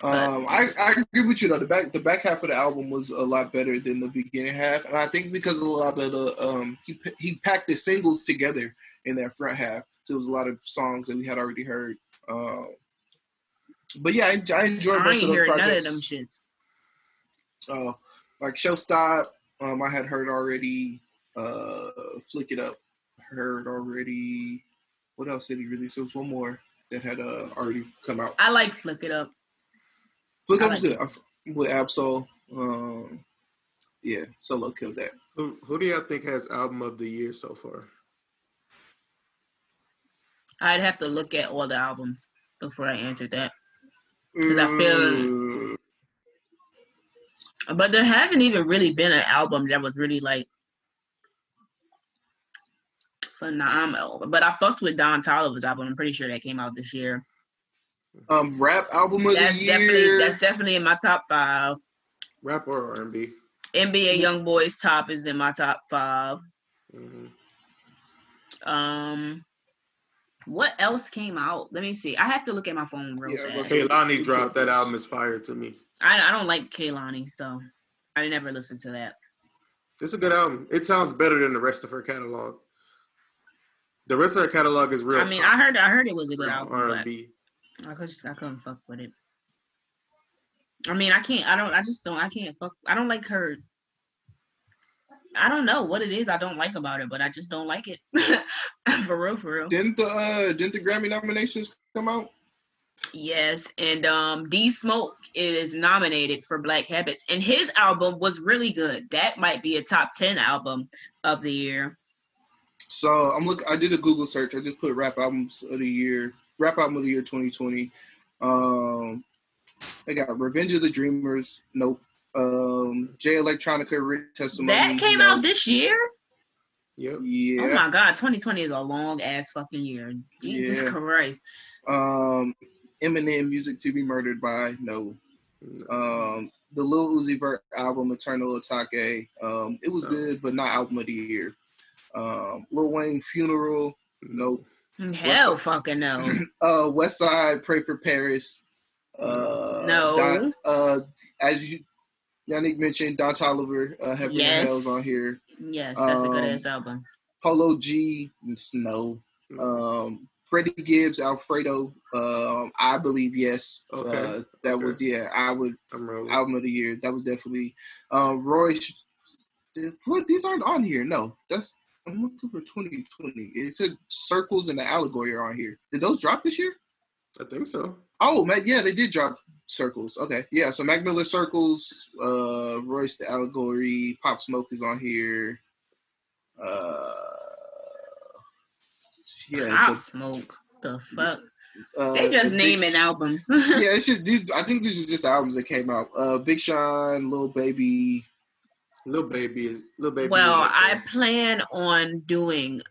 Um, I, I agree with you though. The back the back half of the album was a lot better than the beginning half, and I think because a lot of the um he he packed the singles together in that front half, so it was a lot of songs that we had already heard. Um, but yeah, I, I enjoyed I both ain't of those heard none of projects. them shits. Uh, like Showstop, um, I had heard already. Uh, Flick It Up, heard already. What else did he release? There was one more that had uh already come out. I like Flick It Up. Flick It I Up was like good. I f- with Ab-Soul. Um, yeah, Solo killed that. Who, who do y'all think has album of the year so far? I'd have to look at all the albums before I answered that. 'Cause I feel- Uh, But there hasn't even really been an album that was really like phenomenal. But I fucked with Don Toliver's album. I'm pretty sure that came out this year. um, rap album of That's the year. definitely that's definitely in my top five. Rap or R and B? NBA YoungBoy's top is in my top five. Mm-hmm. Um, what else came out? Let me see. I have to look at my phone real Yeah, fast. Kehlani dropped that album is fire to me. I, I don't like Kehlani, so I never listened to that. It's a good album. It sounds better than the rest of her catalog. The rest of her catalog is real. I mean, I heard I heard it was a good album, R but and B. I just I couldn't fuck with it. I mean, I can't. I don't. I just don't. I can't fuck. I don't like her. I don't know what it is I don't like about it, but I just don't like it. for real, for real. Didn't the uh, didn't the Grammy nominations come out? Yes, and um, D Smoke is nominated for Black Habits, and his album was really good. That might be a top ten album of the year. So I'm look. I did a Google search. I just put rap albums of the year, rap album of the year 2020. Um, They got Revenge of the Dreamers. Nope. Um, Jay Electronica Written Testimony. That came no. out this year. Yep. Yeah. Oh my god, 2020 is a long ass fucking year. Jesus Yeah. Christ. Um, Eminem Music to be Murdered by. No. Um, the Lil Uzi Vert album Eternal Atake. Um, it was No. good, but not album of the year. Um, Lil Wayne Funeral. Nope. Hell fucking no. Uh, West Side Pray for Paris. Uh, No. Don, uh, as you, Yannick mentioned, Don Toliver, uh, Heaven Yes. and Hell's on here. Yes, that's a good Um, ass album. Polo G, Snow. Um, Freddie Gibbs, Alfredo. Um, I believe yes. Okay, Uh, that okay. was yeah. I would I'm rolling. album of the year. That was definitely um, Roy. What these aren't on here? No, that's I'm looking for 2020. It said Circles and the Allegory are on here. Did those drop this year? I think so. Oh man, yeah, they did drop Circles. Okay, yeah. So Mac Miller Circles, uh, Royce the Allegory, Pop Smoke is on here. Uh, yeah, Pop but, Smoke. The fuck? uh, They just the naming Sh- albums. yeah, it's just these. I think these are just the albums that came out. Uh, Big Sean, Lil Baby. Little baby, is little baby. well, I plan on doing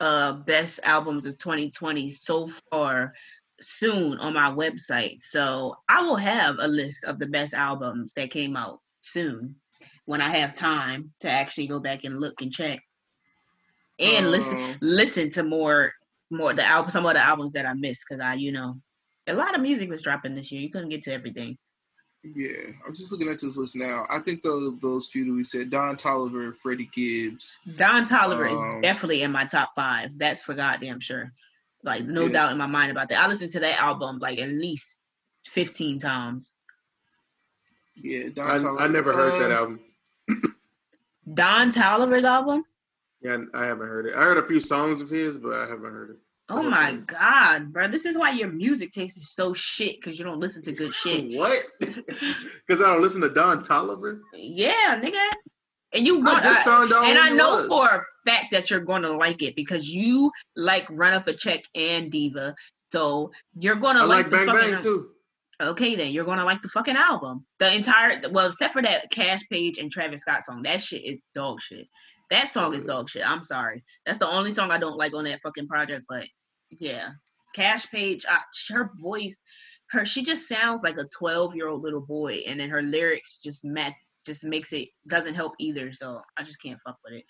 uh best albums of 2020 so far soon on my website. So I will have a list of the best albums that came out soon when I have time to actually go back and look and check. And listen Um, listen to more more the album some of the albums that I missed because I, you know, a lot of music was dropping this year. You couldn't get to everything. Yeah, I'm just looking at this list now. I think those those few that we said: Don Toliver, Freddie Gibbs. Don Toliver Um, is definitely in my top five. That's for goddamn sure. Like no Yeah. doubt in my mind about that. I listened to that album like at least fifteen times. Yeah, Don I, Toliver. I never heard that Uh, album. Don Toliver's album. Yeah, I haven't heard it. I heard a few songs of his, but I haven't heard it. Oh Okay. my god, bro! This is why your music taste is so shit because you don't listen to good shit. What? Because I don't listen to Don Toliver. yeah, nigga. And you I want found out. and I know was. for a fact that you're going to like it because you like Run Up a Check and Diva. So you're going to I like, like the Bang fucking Bang too. Okay, then you're gonna like the fucking album. The entire well, except for that Kaash Paige and Travis Scott song. That shit is dog shit. That song is dog shit. I'm sorry. That's the only song I don't like on that fucking project. But yeah, Kaash Paige, I, her voice, her she just sounds like a 12 year old little boy, and then her lyrics just met just makes it doesn't help either. So I just can't fuck with it.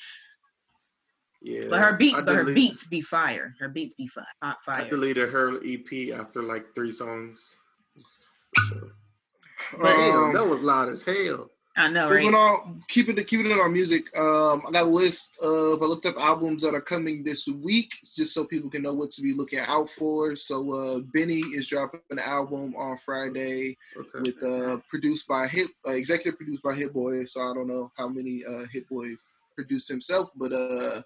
Yeah. But her beat, I but her delete- beats be fire. Her beats be fi- hot fire. I fire. deleted her EP after like three songs. So, Um, damn, that was loud as hell. I know, right? Moving on, keeping it keeping it on music. Um, I got a list of I looked up albums that are coming this week, just so people can know what to be looking out for. So uh, Benny is dropping an album on Friday Okay. with uh, produced by Hit, uh, executive produced by Hit Boy. So I don't know how many uh, Hit Boy produced himself, but uh,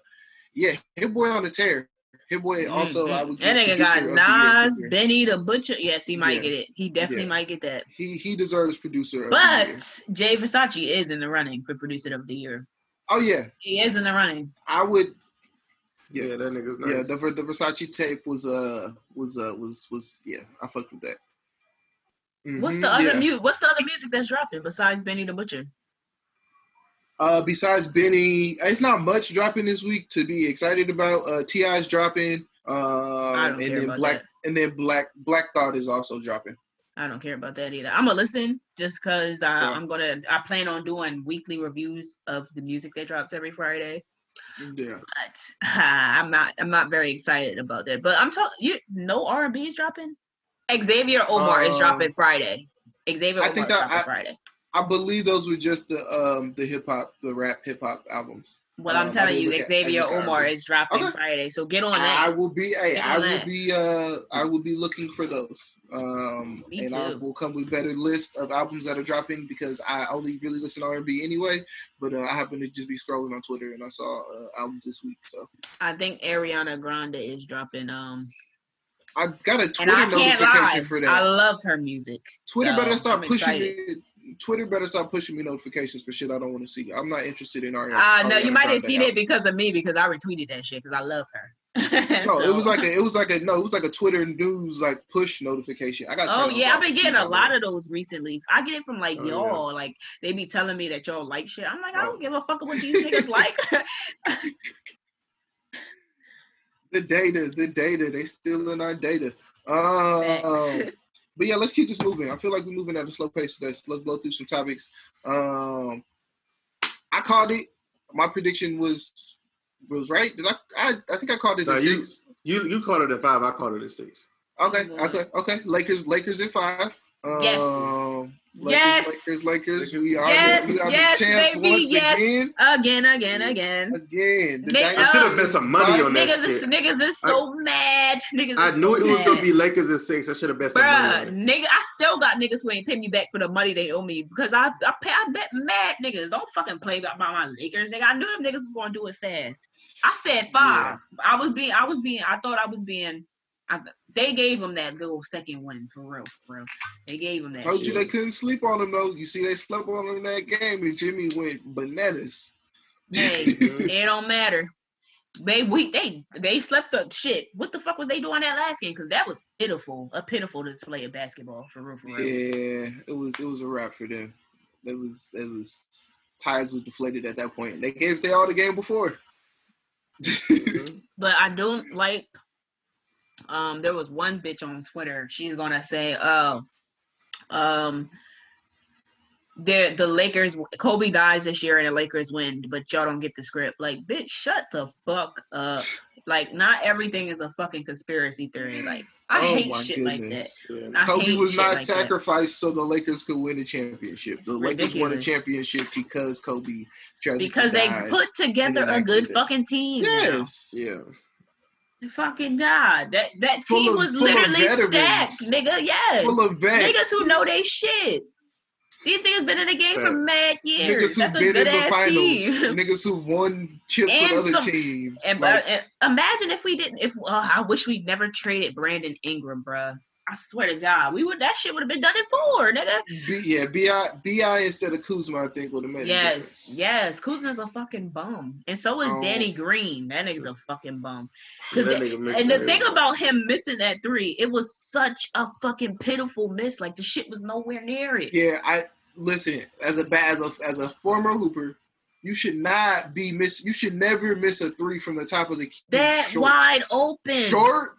yeah, Hit Boy on the tear. Hit Boy also I would Mm-hmm. that nigga got of the Nas. Benny the Butcher. Yes, he might Yeah. get it. He definitely Yeah. might get that. He he deserves producer of the year. But Jay Versace is in the running for producer of the year. Oh yeah, He is in the running. I would. Yeah, that nigga's Yeah, the the Versace tape was uh was uh was was yeah I fucked with that. What's Mhm, the other yeah. music? What's the other music that's dropping besides Benny the Butcher? Uh, besides Benny, it's not much dropping this week to be excited about. Uh, T.I.'s dropping. Um, I and then Black that. and then Black Black Thought is also dropping. I don't care about that either. I'm gonna listen just cause I, Yeah. I'm gonna. I plan on doing weekly reviews of the music that drops every Friday. Yeah. But I'm not. I'm not very excited about that. But I'm talking. You no R&B is dropping. Xavier Omar is Um, dropping Friday. Xavier I Omar think is that dropping I- Friday. I believe those were just the um the hip hop the rap hip hop albums. Well, Um, I'm telling you, Xavier Omar is dropping Okay. Friday. So get on that. I will be hey, I will that. be uh I will be looking for those. Um Me and I will come with better list of albums that are dropping because I only really listen to R&B anyway, but uh, I happen to just be scrolling on Twitter and I saw uh, albums this week. So I think Ariana Grande is dropping. Um, I got a Twitter notification lie, for that. I love her music. Twitter so better stop I'm pushing excited. Me. Twitter better stop pushing me notifications for shit I don't want to see. I'm not interested in Ariana. Uh no, you might have seen album. it because of me because I retweeted that shit because I love her. No, it was like a, it was like a, no, it was like a Twitter news like push notification. I got. Oh yeah, I've been getting Twitter, a lot of those recently. I get it from like Oh, y'all. Like they be telling me that y'all like shit. I'm like, I don't give a fuck what these niggas like. The data, the data, they stealing our data. Um, but yeah, let's keep this moving. I feel like we're moving at a slow pace today. So let's blow through some topics. Um, I called it. My prediction was was right. Did I? I, I think I called it No, a you- six. You you called it a five. I called it a six. Okay, okay, okay. Lakers, Lakers in five. Um, Yes. Lakers, Yes. Lakers, Lakers. Lakers. We are Yes, the, we are yes, the champs baby, once yes. again. again, again, again. Again, the Nick- dynasty There should have been some money on that Niggas is shit. niggas is so mad. Niggas I is knew so it was mad. gonna be Lakers at six. I should have bet some money Bruh, on it. nigga, I still got niggas who ain't pay me back for the money they owe me because I I, pay, I bet mad niggas don't fucking play about my Lakers, nigga. I knew them niggas was gonna do it fast. I said five. I was being, I was being, I thought I was being. I, they gave him that little second win for real, for real. They gave him that. Told you they couldn't sleep on him though. You see, they slept on him in that game, and Jimmy went bananas. Hey, it don't matter. They we they they slept up shit. What the fuck was they doing that last game? Because that was pitiful, a pitiful display of basketball for real, for real. Yeah, it was it was a wrap for them. It was it was tires was deflated at that point. They gave they all the game before. But I don't like. Um, there was one bitch on Twitter. She's gonna say, "Oh, um, the the Lakers. Kobe dies this year and the Lakers win, but y'all don't get the script. Like, bitch, shut the fuck up. Like, not everything is a fucking conspiracy theory. Like, I Oh hate my shit like that. goodness. Yeah. Kobe was not like that. sacrificed so the Lakers could win a championship. The Lakers won a championship because Kobe because they put together a good fucking team. now. yes, Yeah. Fucking God. That that Full team was of literally stacked, nigga. Yes. full of vets. Niggas who know they shit. These niggas been in the game for mad years. Niggas who've been in the finals. team. Niggas who've won chips And with other some- teams. And, Like, uh, and imagine if we didn't. If uh, I wish we'd never traded Brandon Ingram, bruh. I swear to God, we would. That shit would have been done in four, nigga. B, yeah, Bi Bi instead of Kuzma, I think would have made Yes, difference. yes. Kuzma's a fucking bum, and so is Oh. Danny Green. That nigga's a fucking bum. That 'Cause it- nigga And the that. thing about him missing that three, it was such a fucking pitiful miss. Like the shit was nowhere near it. Yeah, I listen as a as a as a former hooper, you should not be miss. You should never miss a three from the top of the key. That short. wide open. short.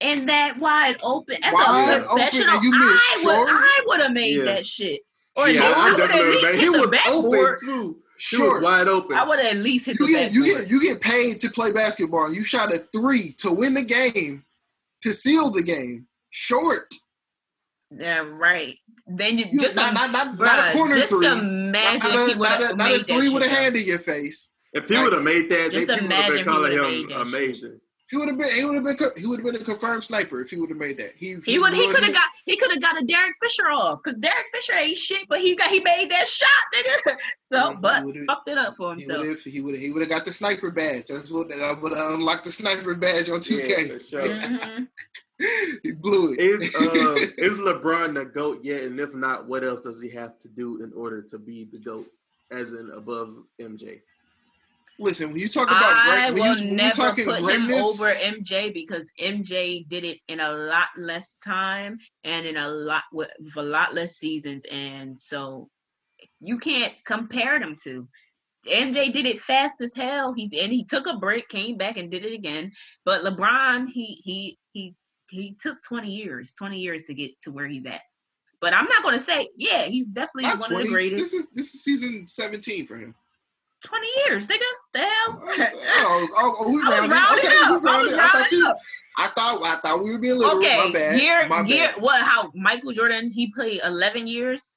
And that wide open. That's Wide a open and professional, you I would short? I would have made Yeah. that shit. Or Yeah, no, I I would have definitely at would've least made- hit the backboard. open too. He was Short. wide open. I would have at least hit You the get you get you get paid to play basketball. You shot a three to win the game, to seal the game. Short. Yeah, right. Then you You, just not, im- not, not, not a bruh, corner just three. imagine Not, if he a, would not, a, have not a three with a hand in your face. If he would have made that, they Just people would have imagine been calling him made shit. amazing. He would have been. He would have been. He would have been a confirmed sniper if he would have made that. He He would. He could have got. He could have got a Derek Fisher off because Derek Fisher ain't shit, but he got. He made that shot, nigga. So, but would've- fucked it up for He himself. would have. He would have. He would have got the sniper badge. That's what. That would have unlocked the sniper badge on two Yeah, K. for sure. Mhm. he blew it. Is um, is LeBron the goat yet? And if not, what else does he have to do in order to be the goat, as in above MJ? Listen, when you talk about I great, when, you, when talking put him greatness, over MJ because MJ did it in a lot less time and in a lot with, with a lot less seasons, and so you can't compare them to. MJ did it fast as hell. He and he took a break, came back and did it again. But LeBron, he he he he took twenty years, twenty years to get to where he's at. But I'm not gonna say, yeah, he's definitely not one of the greatest. This is this is season seventeen for him. Twenty years, nigga. The hell. Oh, oh, oh, we I was rounded. rounding Okay, up. we I was rounded. I thought you. up. I thought. I thought we were being literal. Okay, My bad. year, My year, bad. what? How Michael Jordan? He played eleven years,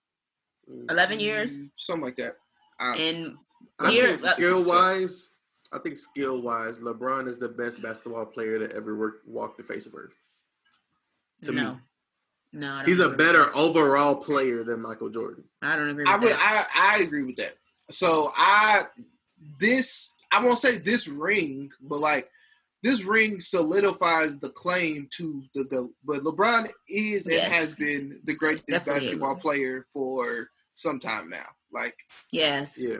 eleven years, Mm, something like that. I, and I Here- think uh, skill wise, I think skill wise, LeBron is the best basketball player to ever work walk the face of earth. To no, me, no, I he's a agree with better that. overall player than Michael Jordan. I don't agree. With I would. that. I I agree with that. So I this I won't say this ring, but like this ring solidifies the claim to the goat. But LeBron is and has been the greatest Definitely. basketball player for some time now. Like yes, Yeah,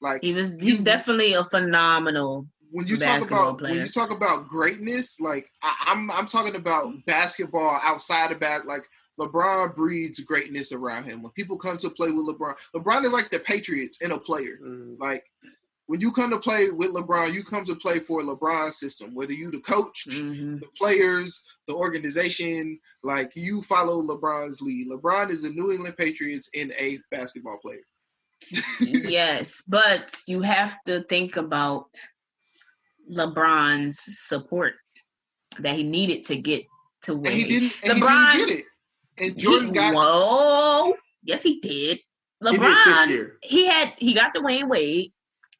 like he was. He's you- definitely a phenomenal when you talk about when you talk about greatness, like I, I'm I'm talking about basketball outside of that. Like LeBron breeds greatness around him. When people come to play with LeBron, LeBron is like the Patriots in a player. Mm. Like when you come to play with LeBron, you come to play for LeBron's system. Whether you the coach, Mhm. the players, the organization, like you follow LeBron's lead. LeBron is the New England Patriots in a basketball player. yes, but you have to think about LeBron's support that he needed to get to where And he didn't. And LeBron- he didn't get it. And Jordan He- got. whoa. Yes, he did. He did LeBron, he had he got the Wayne Wade,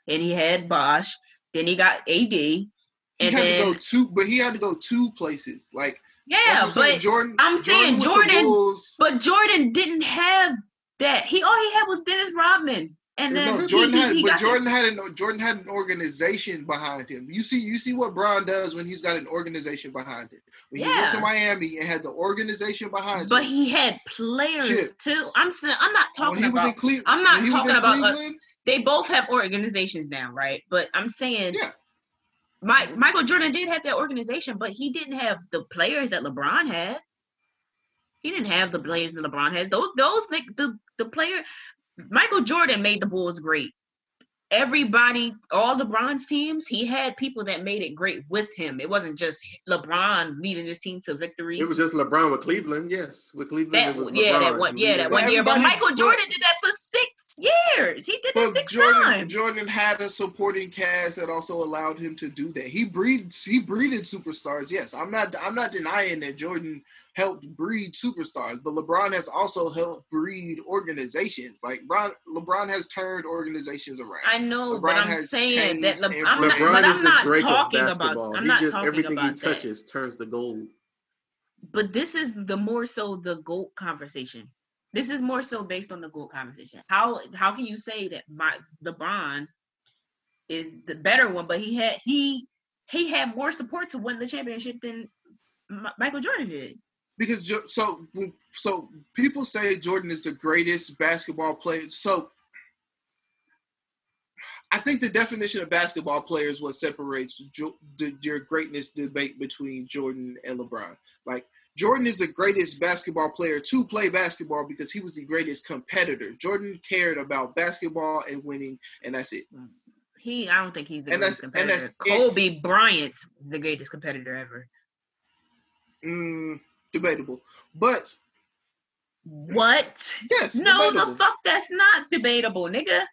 and he had Bosh. Then he got AD, He had then to go two, but he had to go two places. Like yeah, that's saying. but Jordan. I'm saying the Jordan- but Jordan didn't have that. He all he had was Dennis Rodman, and then no, Jordan he, had, he but Jordan had an Jordan had an organization behind him. You see, you see what Bron does when he's got an organization behind him. When he went to Miami and had the organization behind but him. But he had players Chips. too. I'm saying I'm not when talking he was in about. I'm not when he was talking in about, uh, Cleveland. they both have organizations now, right? But I'm saying, Yeah. My, Michael Jordan did have that organization, but he didn't have the players that LeBron had. He didn't have the players that LeBron has. Those, those, the the player, Michael Jordan made the Bulls great. Everybody, all LeBron's teams, he had people that made it great with him. It wasn't just LeBron leading his team to victory. It was just LeBron with Cleveland. Yes, with Cleveland. that it was yeah, that one yeah, that one year. But everybody- Michael but- Jordan did that for six years. He did that But six Jordan, times. Jordan had a supporting cast that also allowed him to do that. He breeds, he breeded superstars. Yes, I'm not, I'm not denying that Jordan helped breed superstars, but LeBron has also helped breed organizations. Like Bron, LeBron has turned organizations around. I know, but LeBron I'm has saying that changed Le- I'm not, LeBron but is I'm the not Drake talking of about. basketball. I'm he not just talking everything about he that. touches turns to gold. But this is the more so the gold conversation. This is more so based on the gold conversation. How how can you say that my LeBron is the better one, but he had he he had more support to win the championship than Michael Jordan did. Because so so people say Jordan is the greatest basketball player. So I think the definition of basketball player is what separates jo- the, your greatness debate between Jordan and LeBron. Like Jordan is the greatest basketball player to play basketball because he was the greatest competitor. Jordan cared about basketball and winning, and that's it. He I don't think he's the And greatest competitor. that's Kobe Bryant's the greatest competitor ever. Mm, debatable, but What? yes, No, debatable. the fuck that's not debatable, nigga.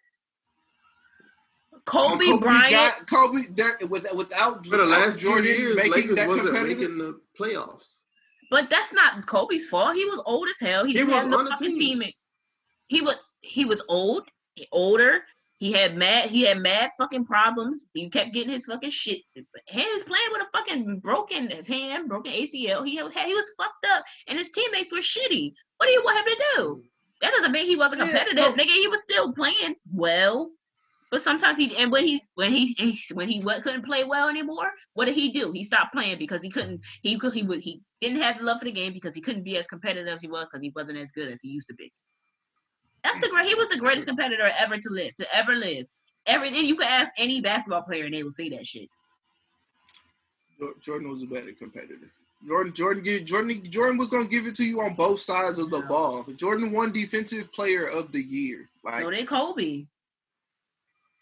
Kobe, Kobe Bryant. got Kobe there, with, without, For the without last Jordan years, making Lakers that competitive. making the playoffs. But that's not Kobe's fault. He was old as hell. He He didn't was have no on the fucking team. team. He was he was old, older. He had mad he had mad fucking problems. He kept getting his fucking shit. He was playing with a fucking broken hand, broken ACL. He had, he was fucked up, and his teammates were shitty. What do you want him to do? That doesn't mean he wasn't Yeah, competitive, no. nigga. He was still playing well. But sometimes he and when he when he when he couldn't play well anymore, what did he do? He stopped playing because he couldn't. He could he would he didn't have the love for the game because he couldn't be as competitive as he was because he wasn't as good as he used to be. That's the great. He was the greatest competitor ever to live to ever live. Every and you could ask any basketball player and they will say that shit. Jordan was a better competitor. Jordan, Jordan, give, Jordan, Jordan was gonna give it to you on both sides of the No. ball. Jordan won Defensive Player of the Year, like So did Kobe.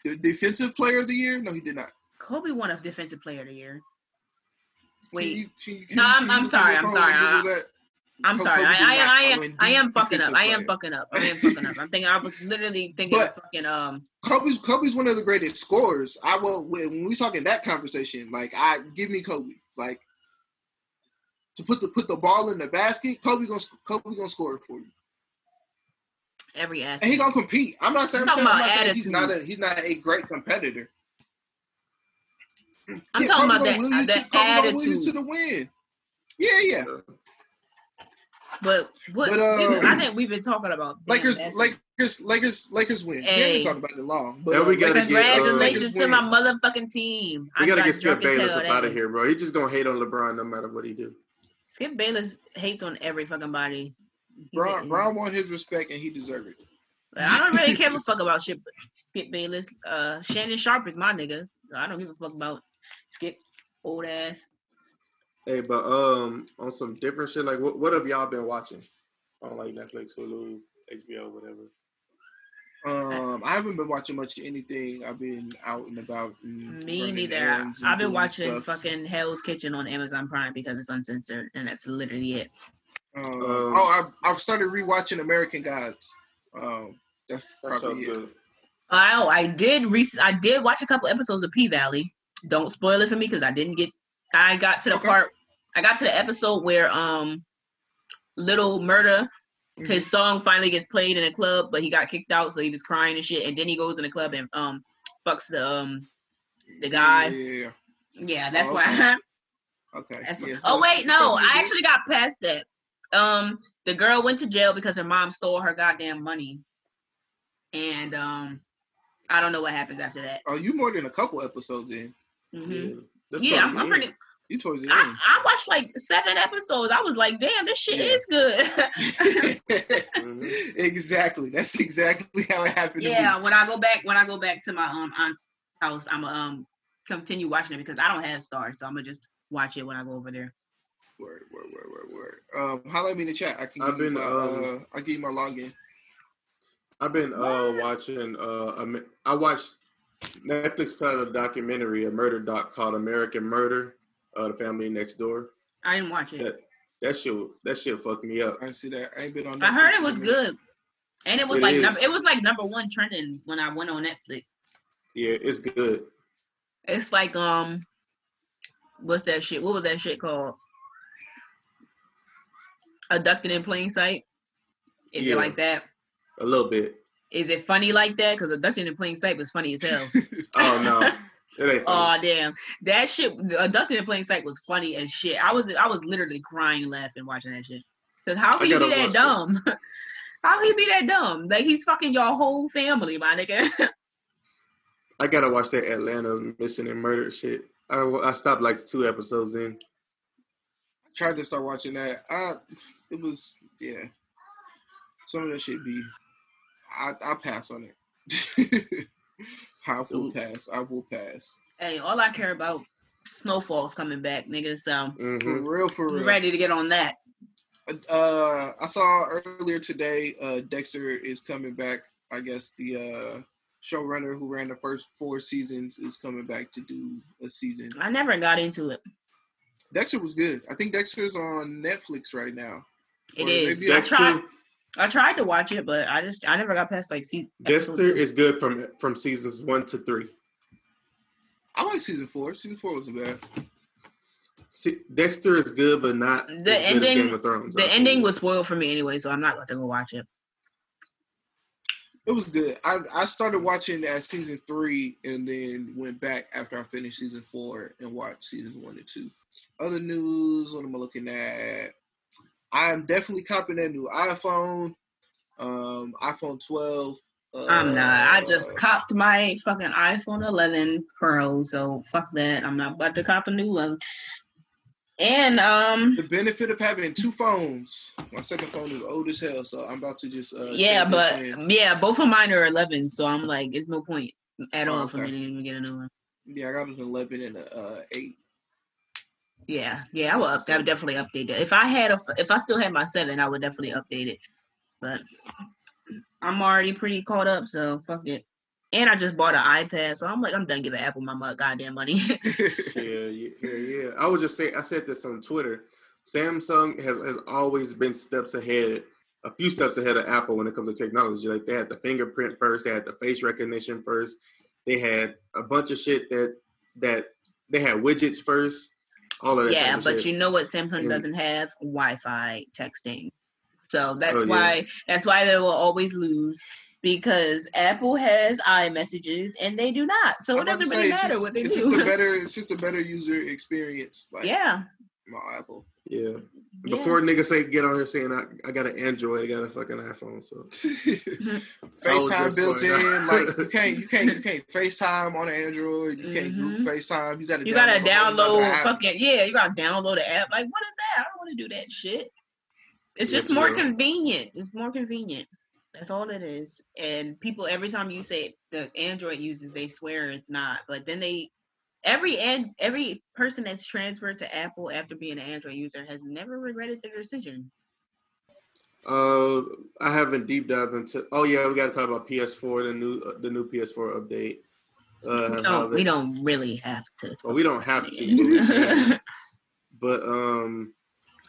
the Defensive Player of the Year. No, he did not. Kobe won a defensive player of the year. Can Wait, you- can you- can No, you- I'm- I'm you look at sorry, I'm sorry, I- Google that? I'm sorry. I, I, I, win I am fucking up. I am fucking up. I am fucking up. I'm thinking. I was literally thinking But- fucking um. Kobe's Kobe's one of the greatest scorers. I will when we talking that conversation. Like I give me Kobe. Like to put the put the ball in the basket. Kobe gonna Kobe gonna score it for you, Every aspect. and he gonna compete. I'm not saying, I'm saying, I'm not saying he's not a he's not a great competitor. I'm Yeah, talking Kobe about that, will you that to, Kobe will you attitude. to the win. Yeah, yeah. But what But, we been- I um, think we've been talking about damn, Lakers, that's- Lakers, Lakers, Lakers win. We ain't Hey. been talking about it long. But Yeah, we uh, gotta Lakers- get, uh, Congratulations to my motherfucking team. We I gotta got get Skip Bayless up out of here, bro. He just gonna hate on LeBron no matter what he do. Skip Bayless hates on every fucking body. He Brown, Brown won his respect and he deserved it. I don't really care a fuck about shit. Skip Bayless. Uh, Shannon Sharpe is my nigga. I don't give a fuck about Skip old ass. Hey, but um, on some different shit, like what what have y'all been watching on like Netflix, Hulu, HBO, whatever? Um, I haven't been watching much of anything. I've been out and about. And Me neither. and I've been watching stuff. fucking Hell's Kitchen on Amazon Prime because it's uncensored, and that's literally it. Um, Um, oh, I've, I've started rewatching American Gods. Um, that's probably sounds it. good. Oh, I did. Re- I did watch a couple episodes of P Valley. Don't spoil it for me because I didn't get. I got to the Okay. part. I got to the episode where um, Little Murder, Mm-hmm. his song finally gets played in a club, but he got kicked out, so he was crying and shit. And then he goes in the club and um, fucks the um, the guy. Yeah, yeah, that's Oh, why. okay. Okay. That's what, oh wait, no, supposed to be I actually got past that. Um, the girl went to jail because her mom stole her goddamn money, and um, I don't know what happens after that. Oh, you more than a couple episodes in. hmm Yeah, Yeah, I'm, I'm pretty. You towards the I, end. I watched like seven episodes. I was like, damn, this shit Yeah. is good. Exactly. That's exactly how it happened. to me. yeah, when I go back, when I go back to my um aunt's house, I'm gonna um continue watching it because I don't have stars, so I'm gonna just watch it when I go over there. Word, word, word, word, word. Um, holla at me in the chat. I can I've give you been, my, um, uh, I'll give you my login. I've been uh watching uh I watched Netflix put out a documentary, a murder doc called American Murder, uh the family next door. I didn't watch it. That that shit that shit fucked me up. I didn't see that. I ain't been on. I heard it was good, and it was It like is. number, it was like number one trending when I went on Netflix. Yeah, it's good. It's like um, what's that shit? What was that shit called? Abducted in plain sight. Is Yeah. it like that? A little bit. Is it funny like that? Because abducted in plain sight was funny as hell. Oh no. It funny. oh damn, that shit. Uh, Abducted in plain sight was funny as shit. I was I was literally crying, laughing, watching that shit. Because how can you be gotta that watch dumb? how he be that dumb? Like he's fucking your whole family, my nigga. I gotta watch that Atlanta missing and murder shit. I, I stopped like two episodes in. I tried to start watching that. I, it was yeah. Some of that shit be. I I pass on it. I will Ooh. pass. I will pass. hey, all I care about snowfall's coming back, nigga. So Mhm. For real, for real. ready to get on that. Uh, I saw earlier today. Uh, Dexter is coming back. I guess the uh showrunner who ran the first four seasons is coming back to do a season. I never got into it. Dexter was good. I think Dexter's on Netflix right now. It Or is. maybe I I- tried. I tried to watch it, but I just I never got past like season. Dexter is good from from seasons one to three. I like season four. Season four wasn't bad. See, Dexter is good, but not The as good as ending- Game of Thrones. the I'll ending you. was spoiled for me anyway, so I'm not going to go watch it. It was good. I, I started watching at season three and then went back after I finished season four and watched seasons one and two. Other news, what am I looking at? I'm definitely copying that new iPhone, um, iPhone 12. Uh, I'm not. I just copped my fucking iPhone 11 Pro, so fuck that. I'm not about to cop a new one. And um, the benefit of having two phones. My second phone is old as hell, so I'm about to just uh, yeah, but yeah, both of mine are 11, so I'm like, it's no point at Oh, all for me to even get a new one. yeah, I got an 11 and a uh, eight. Yeah, yeah, I will. Up, I would definitely update it. If I had a, if I still had my seven, I would definitely update it. But I'm already pretty caught up, so fuck it. And I just bought an iPad, so I'm like, I'm done giving Apple my mo- goddamn money. yeah, yeah, yeah, yeah. I would just say I said this on Twitter. Samsung has has always been steps ahead, a few steps ahead of Apple when it comes to technology. Like they had the fingerprint first, they had the face recognition first, they had a bunch of shit that that they had widgets first. All of that. yeah, but shit. you know what Samsung Yeah. doesn't have? Wi-Fi texting. So that's Oh, yeah. why that's why they will always lose because Apple has iMessages and they do not. So I'm it doesn't say, really it's matter just- what they it's do. just a better, it's just a better user experience. Like yeah. no Apple. yeah. Yeah. Before niggas say get on here saying I, I got an Android, I got a fucking iPhone. So FaceTime just built in, like you can't, you can't, you can't FaceTime on Android. You can't group Mhm. FaceTime. You got to You gotta download app. fucking yeah. You gotta download the app. Like, what is that? I don't want to do that shit. It's Yeah, just more yeah. convenient. It's more convenient. That's all it is. And people, every time you say the Android uses, they swear it's not. But then they every and every person that's transferred to Apple after being an Android user has never regretted their decision. Uh, I haven't deep dived into. Oh yeah, we got to talk about PS4, the new uh, the new PS4 update. Uh, we don't, they- we don't really have to. Well, we don't have to, but um,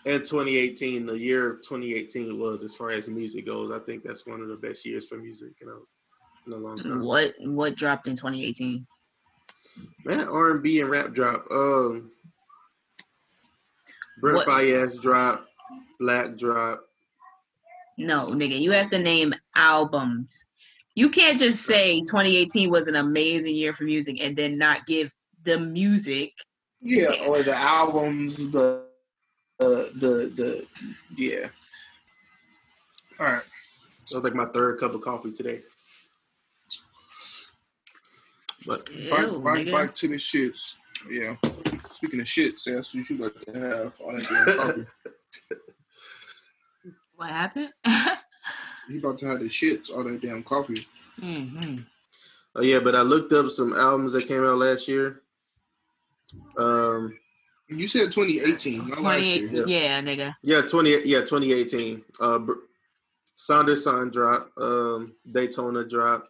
in 2018, the year 2018 was as far as music goes. I think that's one of the best years for music, you know, in a long time. what what dropped in 2018? Man, R&B and rap drop. Um, Brent What- Faiyaz drop, Black drop. No, nigga, you have to name albums. You can't just say 2018 was an amazing year for music and then not give the music. Yeah, or the albums, the uh, the the yeah. All right. That was like my third cup of coffee today. But Ew, Back, back, nigga. back to the shits. Yeah. Speaking of shits, that's what you got to have all that damn coffee. What happened? You about to have the shits, all that damn coffee. hmm oh yeah, but I looked up some albums that came out last year. Um, You said 2018, not last year. 28, yeah, nigga. yeah, 20 yeah, 2018. Uh, Saunders Sign drop, um, Daytona drop,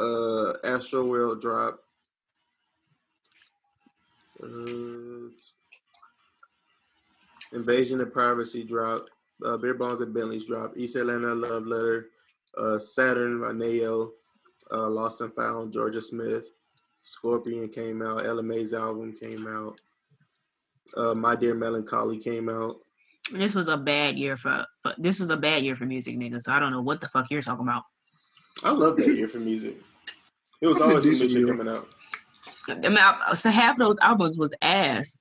uh, Astroworld drop. Uh, Invasion of Privacy drop, uh, Beerbongs and Bentleys drop, East Atlanta Love Letter, uh, Saturn by NAO, uh, Lost and Found, Jorja Smith, Scorpion came out, Ella Mai's album came out, uh, My Dear Melancholy came out. This was a bad year for, for this was a bad year for music, nigga. So I don't know what the fuck you're talking about. I love that year for music. It was That's a always some shit coming out. I mean, I, so half those albums was ass.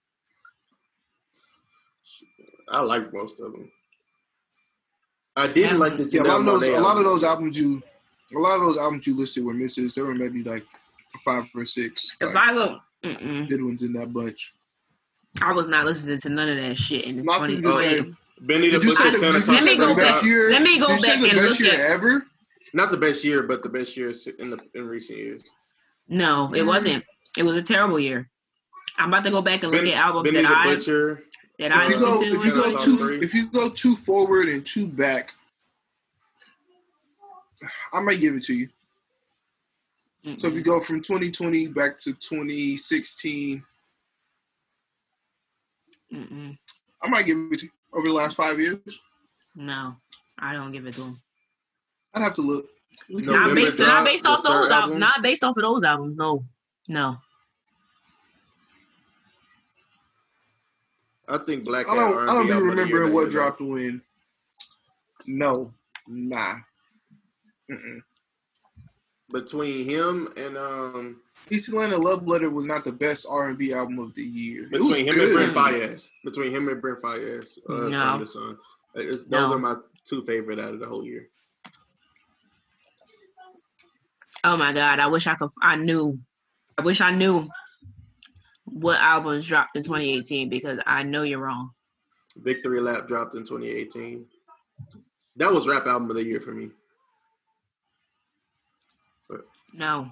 I like most of them. I didn't Yeah. like the Yeah, a lot of those, Monáe a lot of those albums you, a lot of those albums you listed were misses. There were maybe like five or six If like, I go, mm-mm, good ones in that bunch. I was not listening to none of that shit in Not for you to 2020. say. Benny the Did Butcher, the, Santa did you Let me go back- year? let me go did you say back and look at- ever? Not the best year, but the best years in the in recent years. No, it mm-hmm. wasn't. It was a terrible year. I'm about to go back and look Ben- at albums Benny that I Butcher. that I If you go, listened if you go too, three. if you go too forward and too back, I might give it to you. So if you go from 2020 back to 2016, Mm-mm. I might give it to you over the last five years. No, I don't give it to him. I'd have to look. No, not November based, not based off those third albums. album. Not based off of those albums. No, no. I think Black I don't. I don't R&B be album of the year what maybe. dropped when. No, nah. Mm-mm. between him and um East Atlanta Love Letter was not the best R and B album of the year. Between him good. and Brent Faiyaz. Between him and Brent Faiyaz, uh, No. Song to Song. It's, those No. are my two favorite out of the whole year. Oh my god, I wish I could. I knew. I wish I knew what albums dropped in 2018 because I know you're wrong. Victory Lap dropped in 2018. That was rap album of the year for me. No,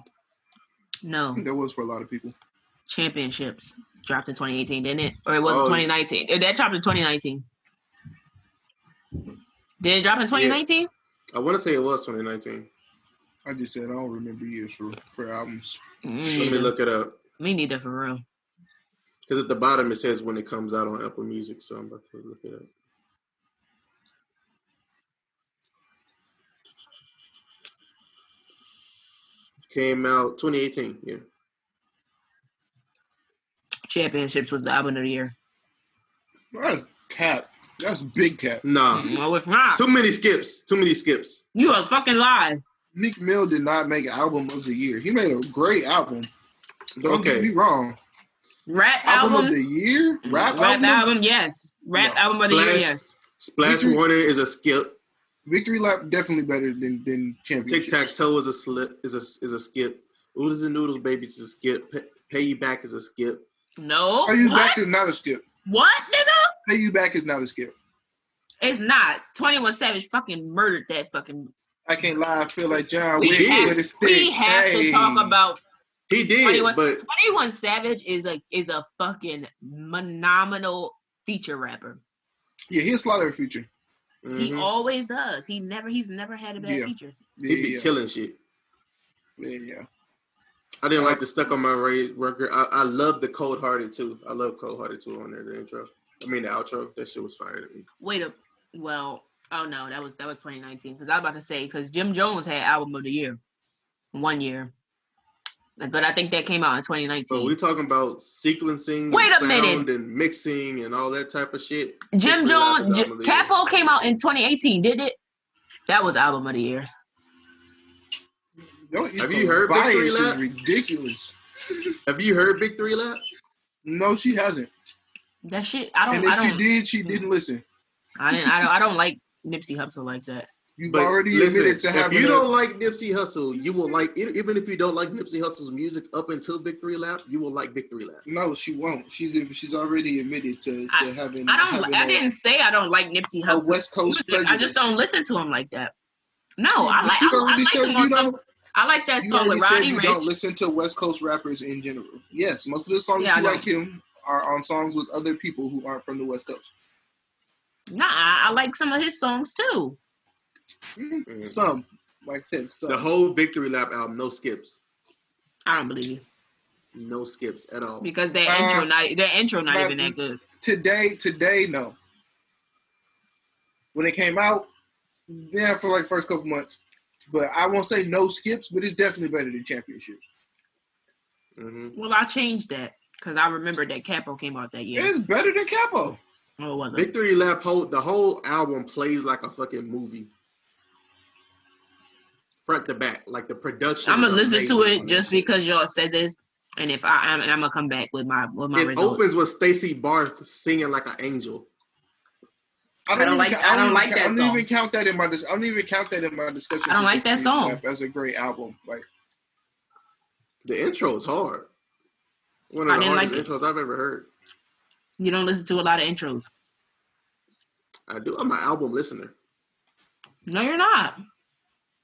no. That was for a lot of people. Championships dropped in 2018, didn't it? Or it was Oh. 2019? Uh, That dropped in 2019. Did it drop in 2019? I want to say it was 2019. I just said I don't remember years for for albums. Mm, Let me look it up. Me neither for real. Because at the bottom it says when it comes out on Apple Music, so I'm about to look it up. Came out 2018, yeah. Championships was the album of the year. That's cap. That's big cap. Nah. No, it's not. Too many skips. Too many skips. You are fucking lie. Meek Mill did not make an album of the year. He made a great album. Don't Okay. get me wrong. Rap Album, album. of the year? Rap, Rap album? album, yes. Rap No. album of the year, yes. Splash Victory- Warner is a skip. Victory Lap definitely better than than championship. Tic Tac Toe is a slip. Is a is a skip. Oodles and Noodles Babies is a skip. Pay, Pay You Back is a skip. No. Pay You what? Back is not a skip. what, nigga? Pay You Back is not a skip. It's not. 21 Savage fucking murdered that fucking. I can't lie. I feel like John We Wick did. with a stick. We have Hey. to talk about He did, 21, but 21 Savage is a is a fucking phenomenal feature rapper. Yeah, he'll slaughter a feature. He mm-hmm. always does. He never he's never had a bad Yeah. feature. Yeah, he be yeah, killing shit. yeah, yeah. I didn't like the stuck on my Ray record. I, I love the cold hearted too. I love cold hearted too on there. The intro. I mean the outro. That shit was fire to me. Wait a well, oh no, that was that was 2019. Because I was about to say because Jim Jones had album of the year one year. But I think that came out in 2019. So we talking about sequencing, Wait and a minute. and mixing and all that type of shit. Jim Victory Jones, J- album of the year. Capo came out in 2018, did it? That was album of the year. Yo, Have you heard Victory bias Lap? is ridiculous. Have you heard Big Three Lap? No, she hasn't. That shit, I don't, And if she don't, did, she didn't listen. I didn't, I don't, I don't like Nipsey Hussle like that. You've But already listen, admitted to having. if you a- don't like Nipsey Hussle, you will like even if you don't like Nipsey Hussle's music up until Victory Lap, you will like Victory Lap. No, she won't. She's she's already admitted to, to I- having. I don't, having I a- didn't say I don't like Nipsey a Hussle. West Coast music. I just don't listen to him like that. No, I But like, you I, I like said him you on some. I like that You song with Roddy you Rich. don't listen to West Coast rappers in general. Yes, most of the songs Yeah, you I like him are on songs with other people who aren't from the West Coast. Nah, I, I like some of his songs too. Mm. Some, like I said, some. The whole Victory Lap album, no skips, I don't believe you no skips at all. because their Uh, intro not their intro not even that good. today, today, no. When it came out, yeah, for like first couple months. But I won't say no skips, but it's definitely better than championships. hmm Well, I changed that because I remember that Capo came out that year. It's better than Capo. Oh, it wasn't. Victory Lap, whole the whole album plays like a fucking movie, front to back. Like the production. I'm gonna listen to it just because y'all said this, and if I, I'm, and I'm gonna come back with my with my It results. opens with Stacy Barthe singing like an angel. I don't even like- ca- I don't even like ca- that I don't even count that in my. Dis- I don't even count that in my discussion. I don't like that song. Lap as a great album. Like The intro is hard. One I of the didn't hardest like it. intros I've ever heard. You don't listen to a lot of intros. I do. I'm an album listener. No, you're not.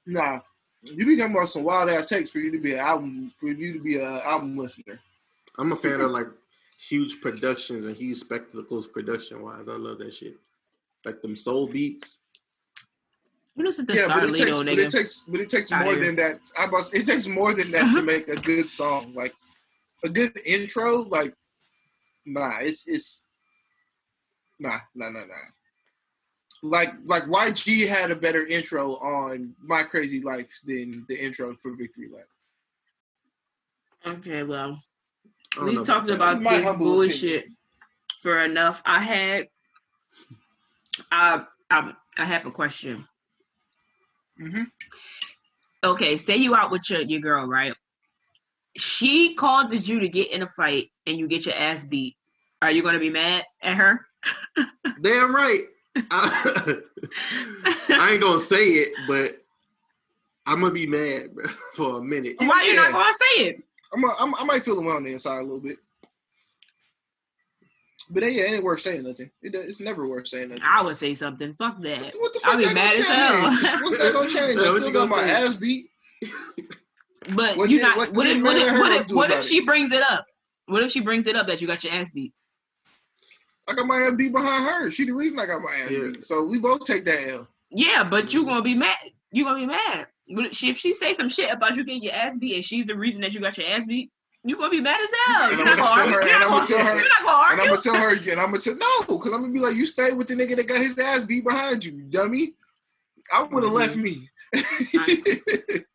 Nah, you be talking about some wild ass takes for you to be an album for you to be an album listener. I'm a fan of like huge productions and huge spectacles production wise. I love that shit. Like them soul beats. You listen to Yeah, but it Starlito, takes, but it takes, but it takes Outta more here. than that. I was, it takes more than that to make a good song. Like a good intro, like nah, it's it's nah, nah, nah, nah. Like like YG had a better intro on My Krazy Life than the intro for Victory Lap. okay, well, I don't we talked about My this humble bullshit for enough. I had, I, I, I have a question. Mm-hmm. Okay, say you out with your your girl, right? She causes you to get in a fight and you get your ass beat. Are you gonna be mad at her? Damn right. I, I ain't gonna say it, but I'm gonna be mad for a minute. Why you yeah. not gonna say it? I'm, a, I'm I might feel it on the inside a little bit, but yeah, it ain't worth saying nothing. It, it's never worth saying nothing. I would say something. Fuck that. What the fuck? I'll be mad as hell. What's that gonna change? I what still got gonna my say? ass beat. But What you did- not. what What, did if what Ray if what if, what if she brings it up? What if she brings it up that you got your ass beat? I got my ass beat behind her. She the reason I got my ass Yeah. beat. So we both take that L. Yeah, but Mm-hmm. you gonna be mad. You gonna be mad. But if she, if she say some shit about you getting your ass beat and she's the reason that you got your ass beat, you gonna be mad as hell. You're not gonna gonna tell argue. her- You're not I'm gonna gonna tell her- you're not gonna And I'm gonna tell her again. I'm gonna tell no, because I'm gonna be like, you stay with the nigga that got his ass beat behind you, dummy. I would have Mhm. left me.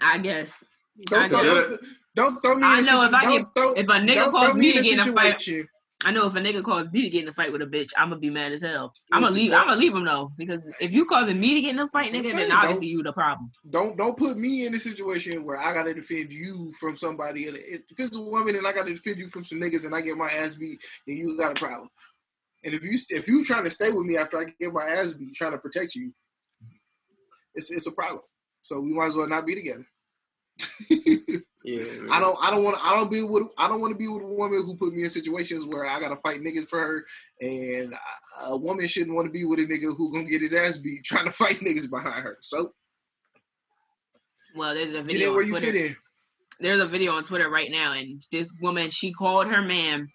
I guess. don't, I throw, guess. Don't, throw me. I in a know if I don't throw, If a nigga calls me to get in a fight, situation. I know if a nigga calls me to get in a fight with a bitch, I'm gonna be mad as hell. I'm gonna leave. I'm gonna leave him though because if you causing me to get in a fight, That's what I'm nigga, then obviously you the problem. Don't don't put me in a situation where I gotta defend you from somebody. And if it's a woman and I gotta defend you from some niggas and I get my ass beat, then you got a problem. And if you if you trying to stay with me after I get my ass beat, trying to protect you, it's it's a problem. So we might as well not be together. Yeah, I don't I don't want I don't be with I don't want to be with a woman who put me in situations where I gotta fight niggas for her, and a woman shouldn't want to be with a nigga who gonna get his ass beat trying to fight niggas behind her. So Well, there's a video where you Twitter. fit in. there's a video on Twitter right now, and this woman she called her man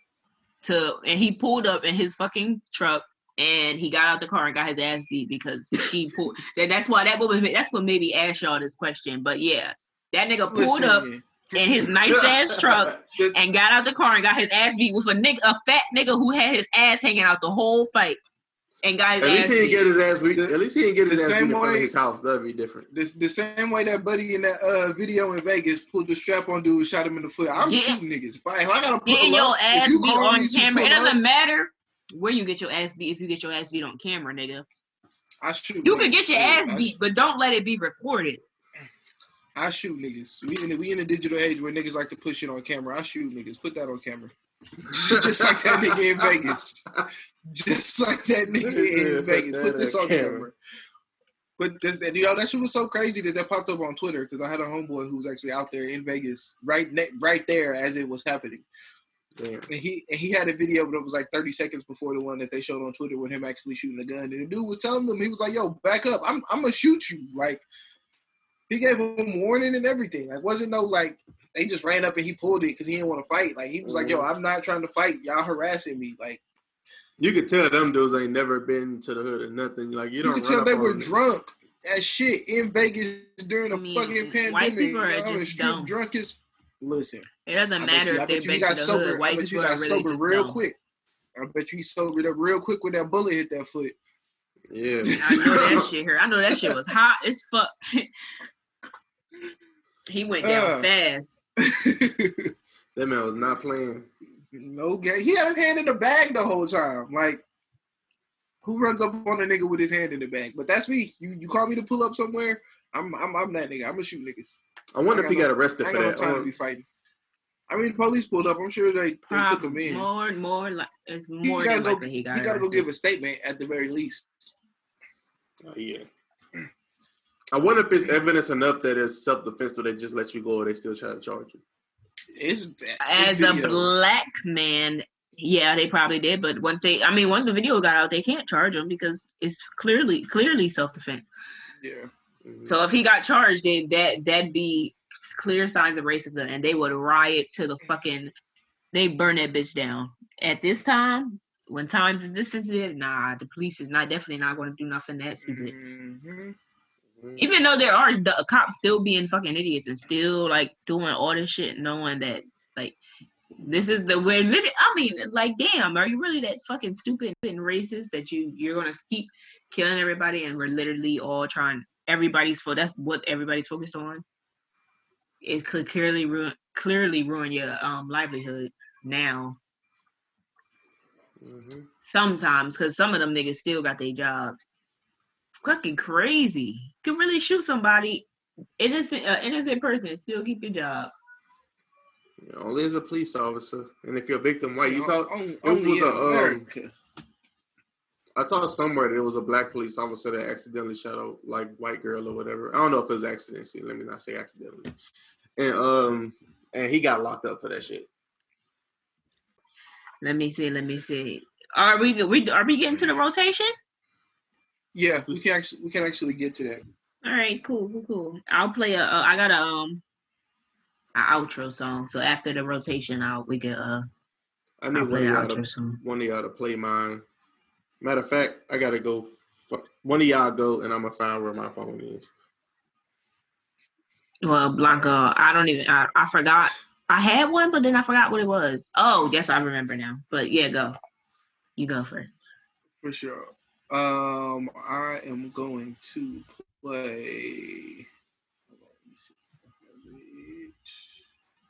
to, and he pulled up in his fucking truck, and he got out the car and got his ass beat because she pulled. that- that's why that woman. That's what maybe asked y'all this question. But yeah, that nigga pulled up Listen, in his nice ass truck and got out the car and got his ass beat with a nigga, a fat nigga who had his ass hanging out the whole fight, and got his At least he didn't beat. get his ass beat. At least he didn't get his the ass beat same in way- his house. That'd be different. the, the same way that buddy in that uh, video in Vegas pulled the strap on dude, shot him in the foot. I'm Yeah. shooting niggas. If I, if I gotta pull Getting your up, ass you beat on me camera. It doesn't up, matter where you get your ass beat if you get your ass beat on camera, nigga. I shoot. You can get your Shit, ass beat, but don't let it be recorded. I shoot niggas. We in the, we in the digital age where niggas like to push it on camera. I shoot niggas. Put that on camera. Just like that nigga in Vegas. Just like that nigga in Vegas. put this on camera. But this, that, yo, that shit was so crazy that that popped up on Twitter because I had a homeboy who was actually out there in Vegas, right, ne- right there as it was happening. Damn. And he and he had a video, but it was like 30 seconds before the one that they showed on Twitter with him actually shooting a gun. And the dude was telling them, he was like, "Yo, back up! I'm I'm gonna shoot you!" Like he gave him warning and everything. Like wasn't no like they just ran up and he pulled it because he didn't want to fight. Like he was like, "Yo, mm-hmm. I'm not trying to fight. Y'all harassing me." Like You could tell them dudes ain't never been to the hood or nothing. Like you you don't. You could tell they were them. drunk as shit in Vegas during the I mean, fucking pandemic. white people are Y'all just strip dumb. drunk as listen. It doesn't matter you, I if they're bet you he based got in the sober. hood. I White bet you people got are really sober just real dumb. quick. I bet you he sobered up real quick when that bullet hit that foot. Yeah. I know that shit here. I know that shit was hot as fuck. he went down Uh. fast. That man was not playing. no game. He had his hand in the bag the whole time. Like, who runs up on a nigga with his hand in the bag? But that's me. You you call me to pull up somewhere. I'm I'm, I'm that nigga. I'm gonna shoot niggas. I wonder I if he got got arrested I ain't for got no that. time to Um, be fighting. I mean, police pulled up. I'm sure they, they took him in. more, and more like it's He more gotta than go. likely He he got. gotta go give a statement at the very least. oh, yeah. I wonder if it's evidence enough that it's self defense, so they just let you go, or they still try to charge you. It's, As it's a black man, yeah, they probably did. But once they, I mean, once the video got out, they can't charge him because it's clearly, clearly self defense. Yeah. Mhm. So if he got charged, then that that'd be clear signs of racism, and they would riot to the fucking. They burn that bitch down. At this time, when times is this sensitive, nah, the police is not definitely not going to do nothing that stupid. Mhm. Mhm. Even though there are the cops still being fucking idiots and still like doing all this shit, knowing that like this is the way. Literally, I mean, like, damn, are you really that fucking stupid and racist that you you're gonna keep killing everybody and we're literally all trying everybody's for that's what everybody's focused on. It could clearly ruin clearly ruin your um livelihood now. Mhm. Sometimes, because some of them niggas still got their jobs. Fucking crazy. can really shoot somebody, innocent, uh, innocent person, and still keep your job. Yeah, Only as a police officer, and if you're a victim white, you saw. On- it was in a, um, I saw somewhere there was a black police officer that accidentally shot a like white girl or whatever. I don't know if it was accident. See, let me not say accidentally. And um, and he got locked up for that shit. Let me see. Let me see. Are we? We are we getting to the rotation? Yeah, we can actually we can actually get to that. All right, cool, cool, cool. I'll play a. Uh, I got a um, a outro song. So after the rotation, I'll we can uh, I need one of y'all to one of y'all to play mine. Matter of fact, I gotta go. F- one of y'all go, and I'm gonna find where my phone is. Well, Blanca, I don't even. I, I forgot. I had one, but then I forgot what it was. Oh, yes, I remember now. But yeah, go. You go first. For sure. Um, I am going to play.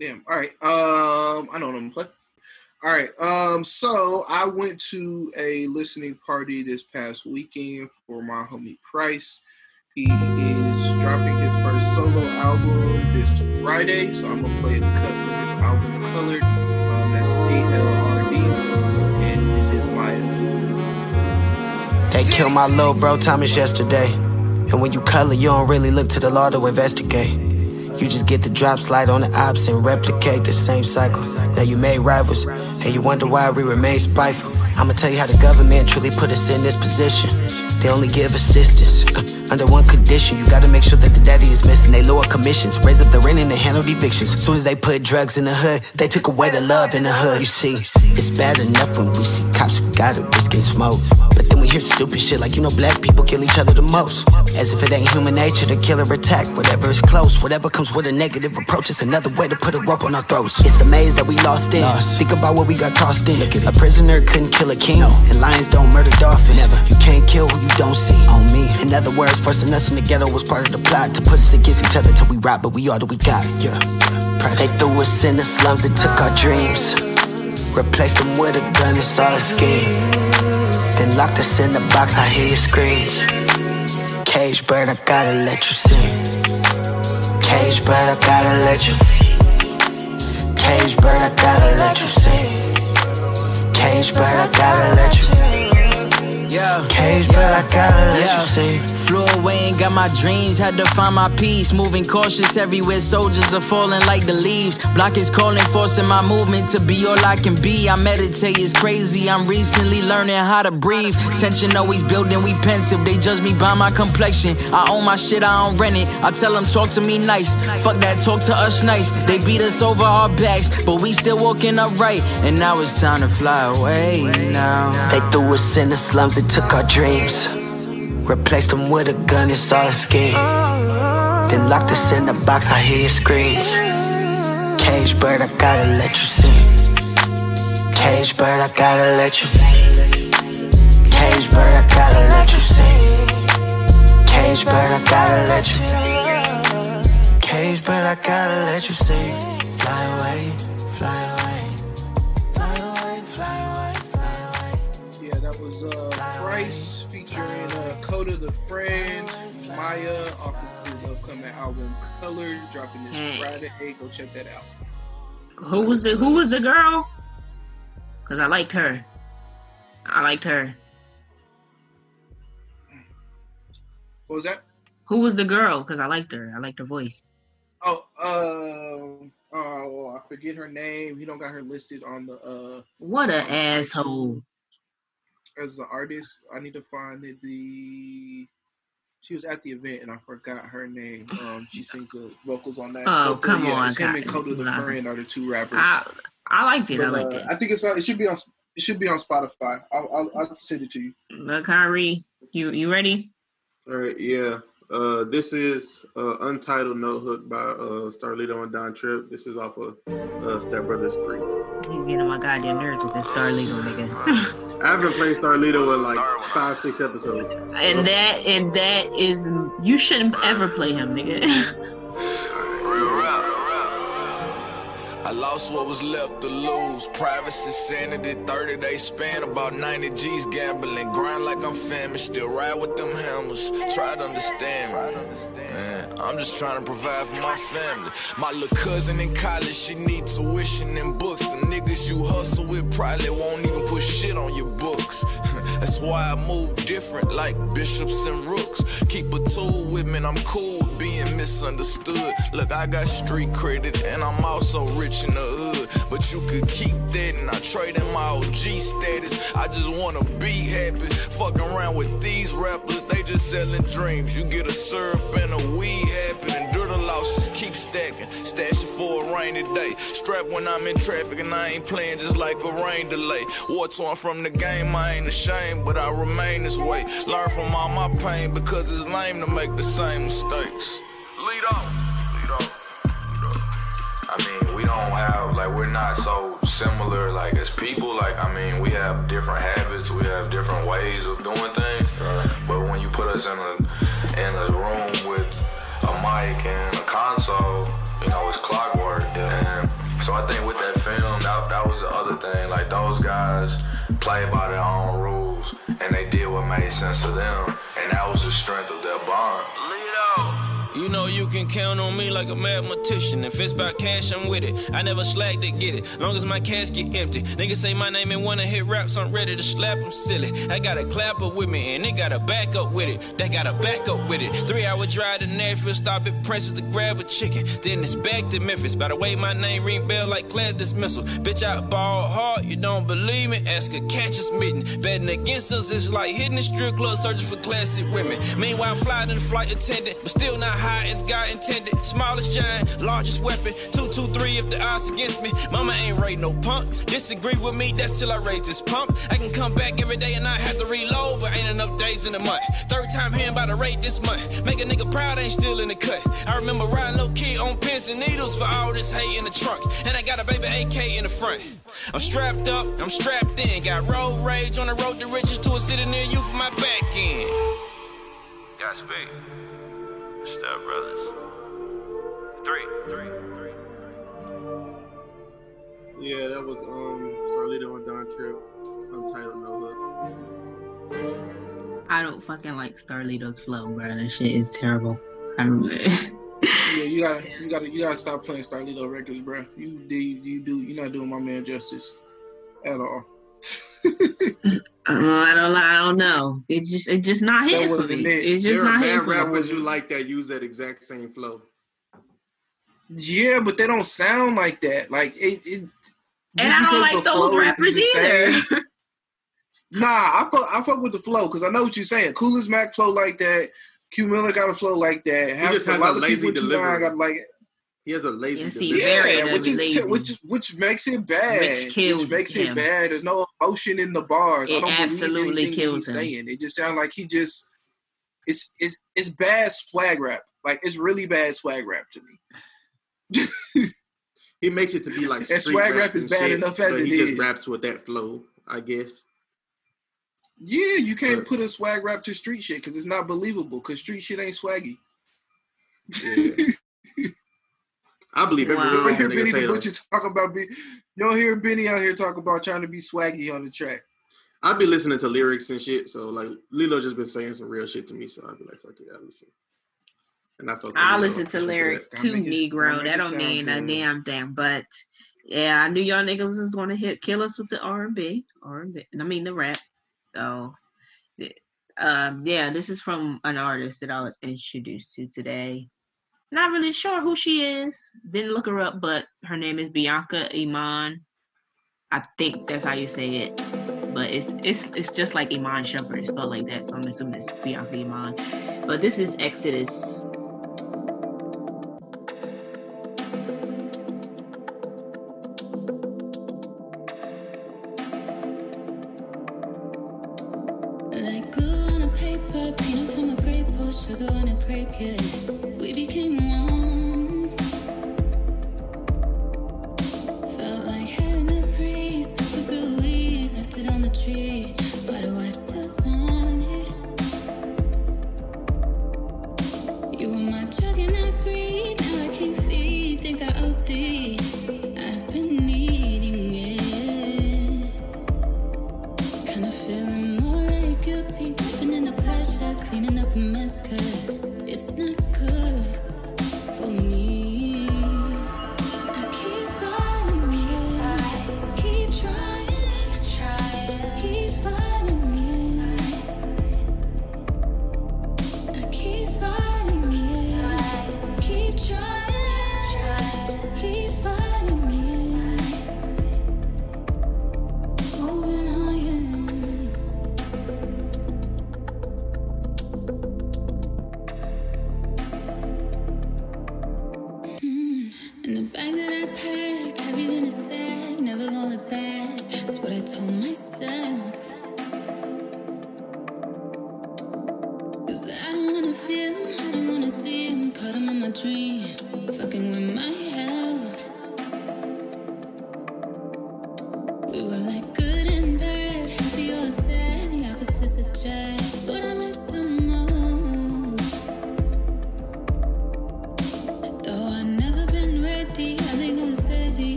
Damn. All right. Um, I know what I'm gonna play. All right. Um, so I went to a listening party this past weekend for my homie Price. He is dropping his first solo album this Friday, so I'm gonna play a cut from his album Colored. Um, that's T L R D, and this is Maya. Killed my little bro Thomas yesterday. And when you color, you don't really look to the law to investigate. You just get the drop slide on the ops and replicate the same cycle. Now you made rivals, and you wonder why we remain spiteful. I'ma tell you how the government truly put us in this position. They only give assistance uh, under one condition. You gotta make sure that the daddy is missing. They lower commissions, raise up the rent and they handle evictions. Soon as they put drugs in the hood, they took away the love in the hood. You see, it's bad enough when we see cops, we gotta risk and smoke. But we hear stupid shit like, you know, black people kill each other the most. As if it ain't human nature to kill or attack. Whatever is close, whatever comes with a negative approach, it's another way to put a rope on our throats. It's the maze that we lost in. Think about what we got tossed in. A prisoner couldn't kill a king, and lions don't murder dolphins. Never. You can't kill who you don't see. On me. In other words, forcing us in the ghetto was part of the plot to put us against each other till we rot, but we all that we got. Yeah. They threw us in the slums and took our dreams. Replaced them with a gun, it's all a scheme. Then locked us in the box, I hear your screams. Cage bird, I gotta let you sing. Cage bird, I gotta let you. Cage bird, I gotta let you sing. Cage bird, I gotta let you. Yeah. Cage bird, I gotta let you sing. Away and got my dreams, had to find my peace. Moving cautious everywhere, soldiers are falling like the leaves. Block is calling, forcing my movement to be all I can be. I meditate, it's crazy. I'm recently learning how to breathe. Tension always building, we pensive. They judge me by my complexion. I own my shit, I don't rent it. I tell them, talk to me nice. Fuck that, talk to us nice. They beat us over our backs, but we still walking upright. And now it's time to fly away now. They threw us in the slums they took our dreams. Replaced them with a gun, it's all a scheme. Then locked us in the box, I hear your screams. Cage bird, I gotta let you sing. Cage bird, I gotta let you. Cage bird, I gotta let you sing. Cage bird, I gotta let you. Cage bird, I gotta let you sing. Coda the Friend, Maya off of his upcoming album Color, dropping this Hmm. Friday. Hey, go check that out. Who was the Who was the girl? Cause I liked her. I liked her. What was that? Who was the girl? Cause I liked her. I liked her voice. Oh, uh, oh, I forget her name. He don't got her listed on the uh What a asshole. As an artist. I need to find the, the. She was at the event and I forgot her name. Um, she sings the vocals on that. Oh, But, come yeah, on, it's him and God. Coda the Friend are the two rappers. I I liked it. I But, liked uh, it. I think it's on, it should be on it should be on Spotify. I'll, I'll, I'll send it to you. But Kyrie, you you ready? All right, yeah. Uh, this is uh, Untitled No Hook by uh, Starlito and Don Trip. This is off of uh, Step Brothers 3. He's getting on my goddamn nerves with this Starlito nigga. I haven't played Starlito in like five, six episodes. and that and that is you shouldn't ever play him, nigga. I lost what was left to lose. Privacy, sanity, 30 day span, about 90 G's gambling. Grind like I'm famished, still ride with them hammers. Try to understand me. Man, I'm just trying to provide for my family. My little cousin in college, she need tuition and books. The niggas you hustle with probably won't even put shit on your books. That's why I move different, like bishops and rooks. Keep a tool with me, I'm cool being misunderstood. Look, I got street credit, and I'm also rich in the hood. But you could keep that, and I trade in my OG status. I just wanna be happy. Fucking around with these rappers, they just selling dreams. You get a syrup and a weed habit, and the losses, keep stacking. Stash it for a rainy day. Strap when I'm in traffic, and I ain't playing just like a rain delay. War torn from the game, I ain't ashamed, but I remain this way. Learn from all my pain because it's lame to make the same mistakes. Lead off. I mean, we don't have like we're not so similar like as people. Like I mean, we have different habits, we have different ways of doing things. But when you put us in a in a room with a mic and a console, you know, it's clockwork. And so I think with that film, that, that was the other thing. Like those guys play by their own rules, and they did what made sense to them, and that was the strength of their bond. You know you can count on me like a mathematician. If it's about cash, I'm with it. I never slack to get it. Long as my cash get empty. Niggas say my name and wanna hit raps, I'm ready to slap them silly. I got a clapper with me and they got a backup with it. They got a backup with it. Three hour drive to Nashville, stop at Princess to grab a chicken. Then it's back to Memphis. By the way, my name ring bell like class dismissal. Bitch, I ball hard, you don't believe me? Ask a catch us mitten. Betting against us is like hitting the strip club searching for classic women. Meanwhile, I'm flying in the flight attendant, but still not high as God intended. Smallest giant, largest weapon. Two, two, three if the odds against me. Mama ain't raid no punk. Disagree with me, that's till I raise this pump. I can come back every day and I have to reload, but ain't enough days in the month. Third time hearing about a rate this month. Make a nigga proud, ain't still in the cut. I remember riding low key on pins and needles for all this hate in the trunk. And I got a baby AK in the front. I'm strapped up, I'm strapped in. Got road rage on the road to riches to a city near you for my back end. Got speed. Step brothers. Three. Three. Yeah, that was um Starlito and Don Trip. Untitled No Hook. I don't fucking like Starlito's flow, bro. That shit is terrible. I don't. Yeah, you gotta, you gotta, you gotta stop playing Starlito records, bro. You do, you do, you're not doing my man justice at all. Uh, I don't. I don't know. It just. It just not That hitting for wasn't me. it. It's just There not are hitting bad for me. rappers you like that use that exact same flow. Yeah, but they don't sound like that. Like it, it And I don't like those rappers either. Nah, I fuck, I fuck with the flow because I know what you're saying. Coolest Mac flow like that. Q Miller got a flow like that. Half, just a lot a of lazy people tonight delivery. got like it. He has a lazy Yes, he delivery. very Yeah, which is lazy. which which makes it bad. Which kills makes him. it bad. There's no emotion in the bars. It I It don't absolutely believe anything kills he's him. saying. It just sounds like he just it's it's it's bad swag rap. Like it's really bad swag rap to me. He makes it to be like And swag rap is bad shit, enough as but it he just raps with that flow, I guess. Yeah, you can't But- put a swag rap to street shit because it's not believable. Because street shit ain't swaggy. Yeah. I believe every Wow. You word don't hear Benny nigga say the though. Butcher talk about be. You don't hear Benny out here talk about trying to be swaggy on the track. I be listening to lyrics and shit, so like Lito just been saying some real shit to me, so I'd be like, fuck it, I listen. And I fuck I Lito. listen to lyrics Gotta too, make it- Negro. That don't sound mean a damn thing. But yeah, I knew y'all niggas was gonna hit kill us with the R and B, R and B. I mean the rap. So, um, yeah, this is from an artist that I was introduced to today. Not really sure who she is. Didn't look her up, but her name is Bianca Iman. I think that's how you say it. But it's it's it's just like Iman Shumpert, it's spelled like that. So I'm assuming it's Bianca Iman. But this is Exodus.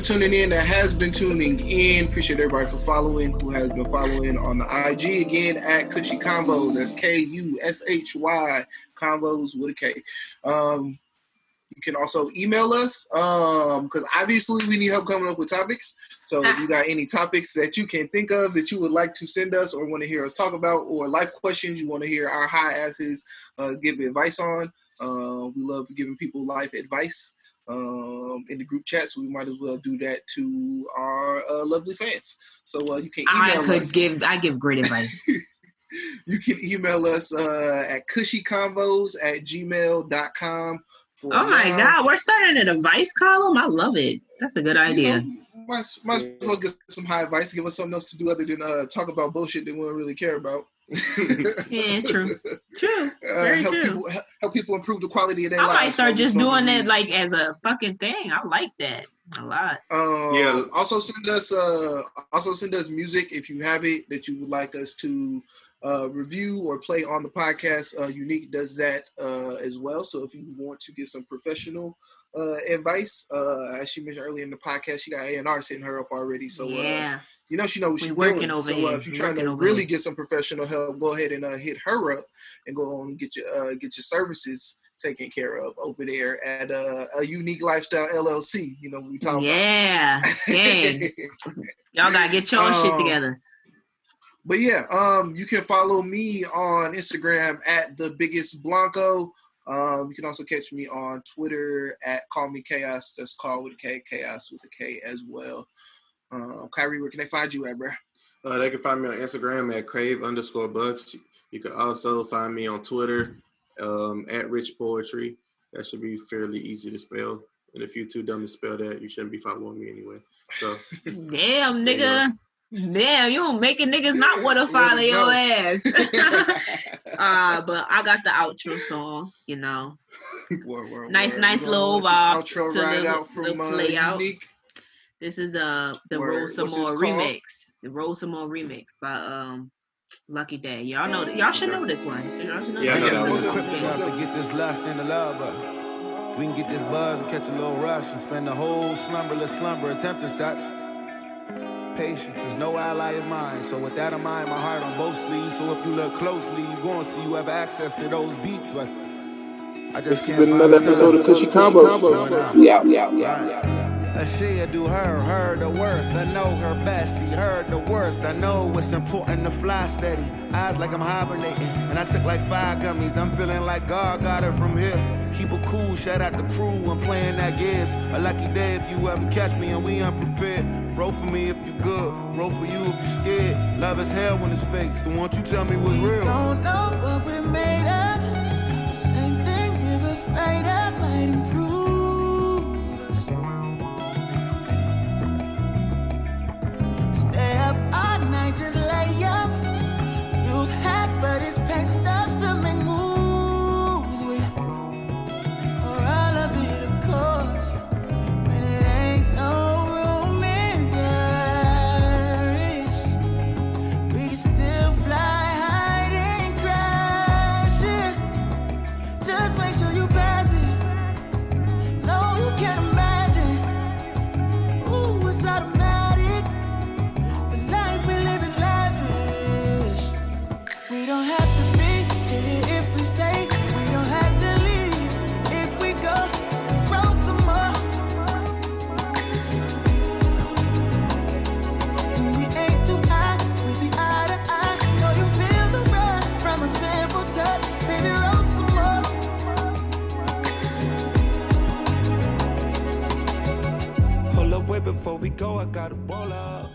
For tuning in that has been tuning in. Appreciate everybody for following who has been following on the IG again at Cushy Convos. That's K U S H Y Convos with a K. Um, you can also email us because obviously we need help coming up with topics. So if you got any topics that you can think of that you would like to send us or want to hear us talk about, or life questions you want to hear our high asses uh, give advice on, uh, we love giving people life advice um, in the group chat, so we might as well do that to our uh, lovely fans. So uh, you can I could us. give I give great advice. you can email us uh, at cushyconvos at gmail.com. For oh my now. god, we're starting an advice column. I love it. That's a good idea. Might, might as well get some high advice. Give us something else to do other than uh, talk about bullshit that we don't really care about. yeah, true. True. Uh, Very help true. people help people improve the quality of their I lives. might start just doing it like as a fucking thing. I like that a lot. Um, Yeah. Also send us uh also send us music if you have it that you would like us to uh review or play on the podcast. Uh Unique does that uh as well. So if you want to get some professional uh advice, uh as she mentioned earlier in the podcast, she got A and R sitting her up already. So uh yeah. You know she knows what she's working doing. over so here. uh, if you're trying to really here. get some professional help, go ahead and uh, hit her up and go on and get your uh, get your services taken care of over there at uh, a Unique Lifestyle LLC. You know what we talking about. Yeah. Y'all gotta get your own shit Um, together. But yeah, um, you can follow me on Instagram at the biggest Blanco. Um, you can also catch me on Twitter at Call Me Chaos. That's call with a K, Chaos with a K as well. Um, Kyrie, where can they find you at, bro? Uh, they can find me on Instagram at crave underscore bucks. You can also find me on Twitter um, at rich poetry. That should be fairly easy to spell. And if you're too dumb to spell that, you shouldn't be following me anyway. So Damn, nigga. Damn, you don't making niggas not want to follow your ass. uh, but I got the outro song, you know. Word, word, Nice, word. nice We're little vibe Outro to ride the- out the from uh. Unique. This is the the Word. Roll Some More remix. The Roll Some More remix by um Lucky Daye. Y'all know that. Y'all should know this one. Y'all should know Yeah, I this know one. that one. equipped enough to get this lust in the love, but we can get this buzz and catch a little rush and spend the whole slumberless slumber attempting such. Patience is no ally of mine, so with that in mind, my heart on both sleeves. So if you look closely, you gonna see you have access to those beats, but I just can't been find another episode of Cushy Convos. Going out. Yeah, yeah, yeah, yeah, yeah. That she do her, her the worst. I know her best, she heard the worst. I know it's important to fly steady. Eyes like I'm hibernating, and I took like five gummies. I'm feeling like God got her from here. Keep it cool, shout out the crew. I'm playing that Gibbs. A lucky day if you ever catch me and we unprepared. Roll for me if you good, roll for you if you scared. Love is hell when it's fake, so won't you tell me what's real? Don't know what we're made of. The same thing we're afraid of all night, just lay up. Use half but it's pain before we go. I gotta roll up.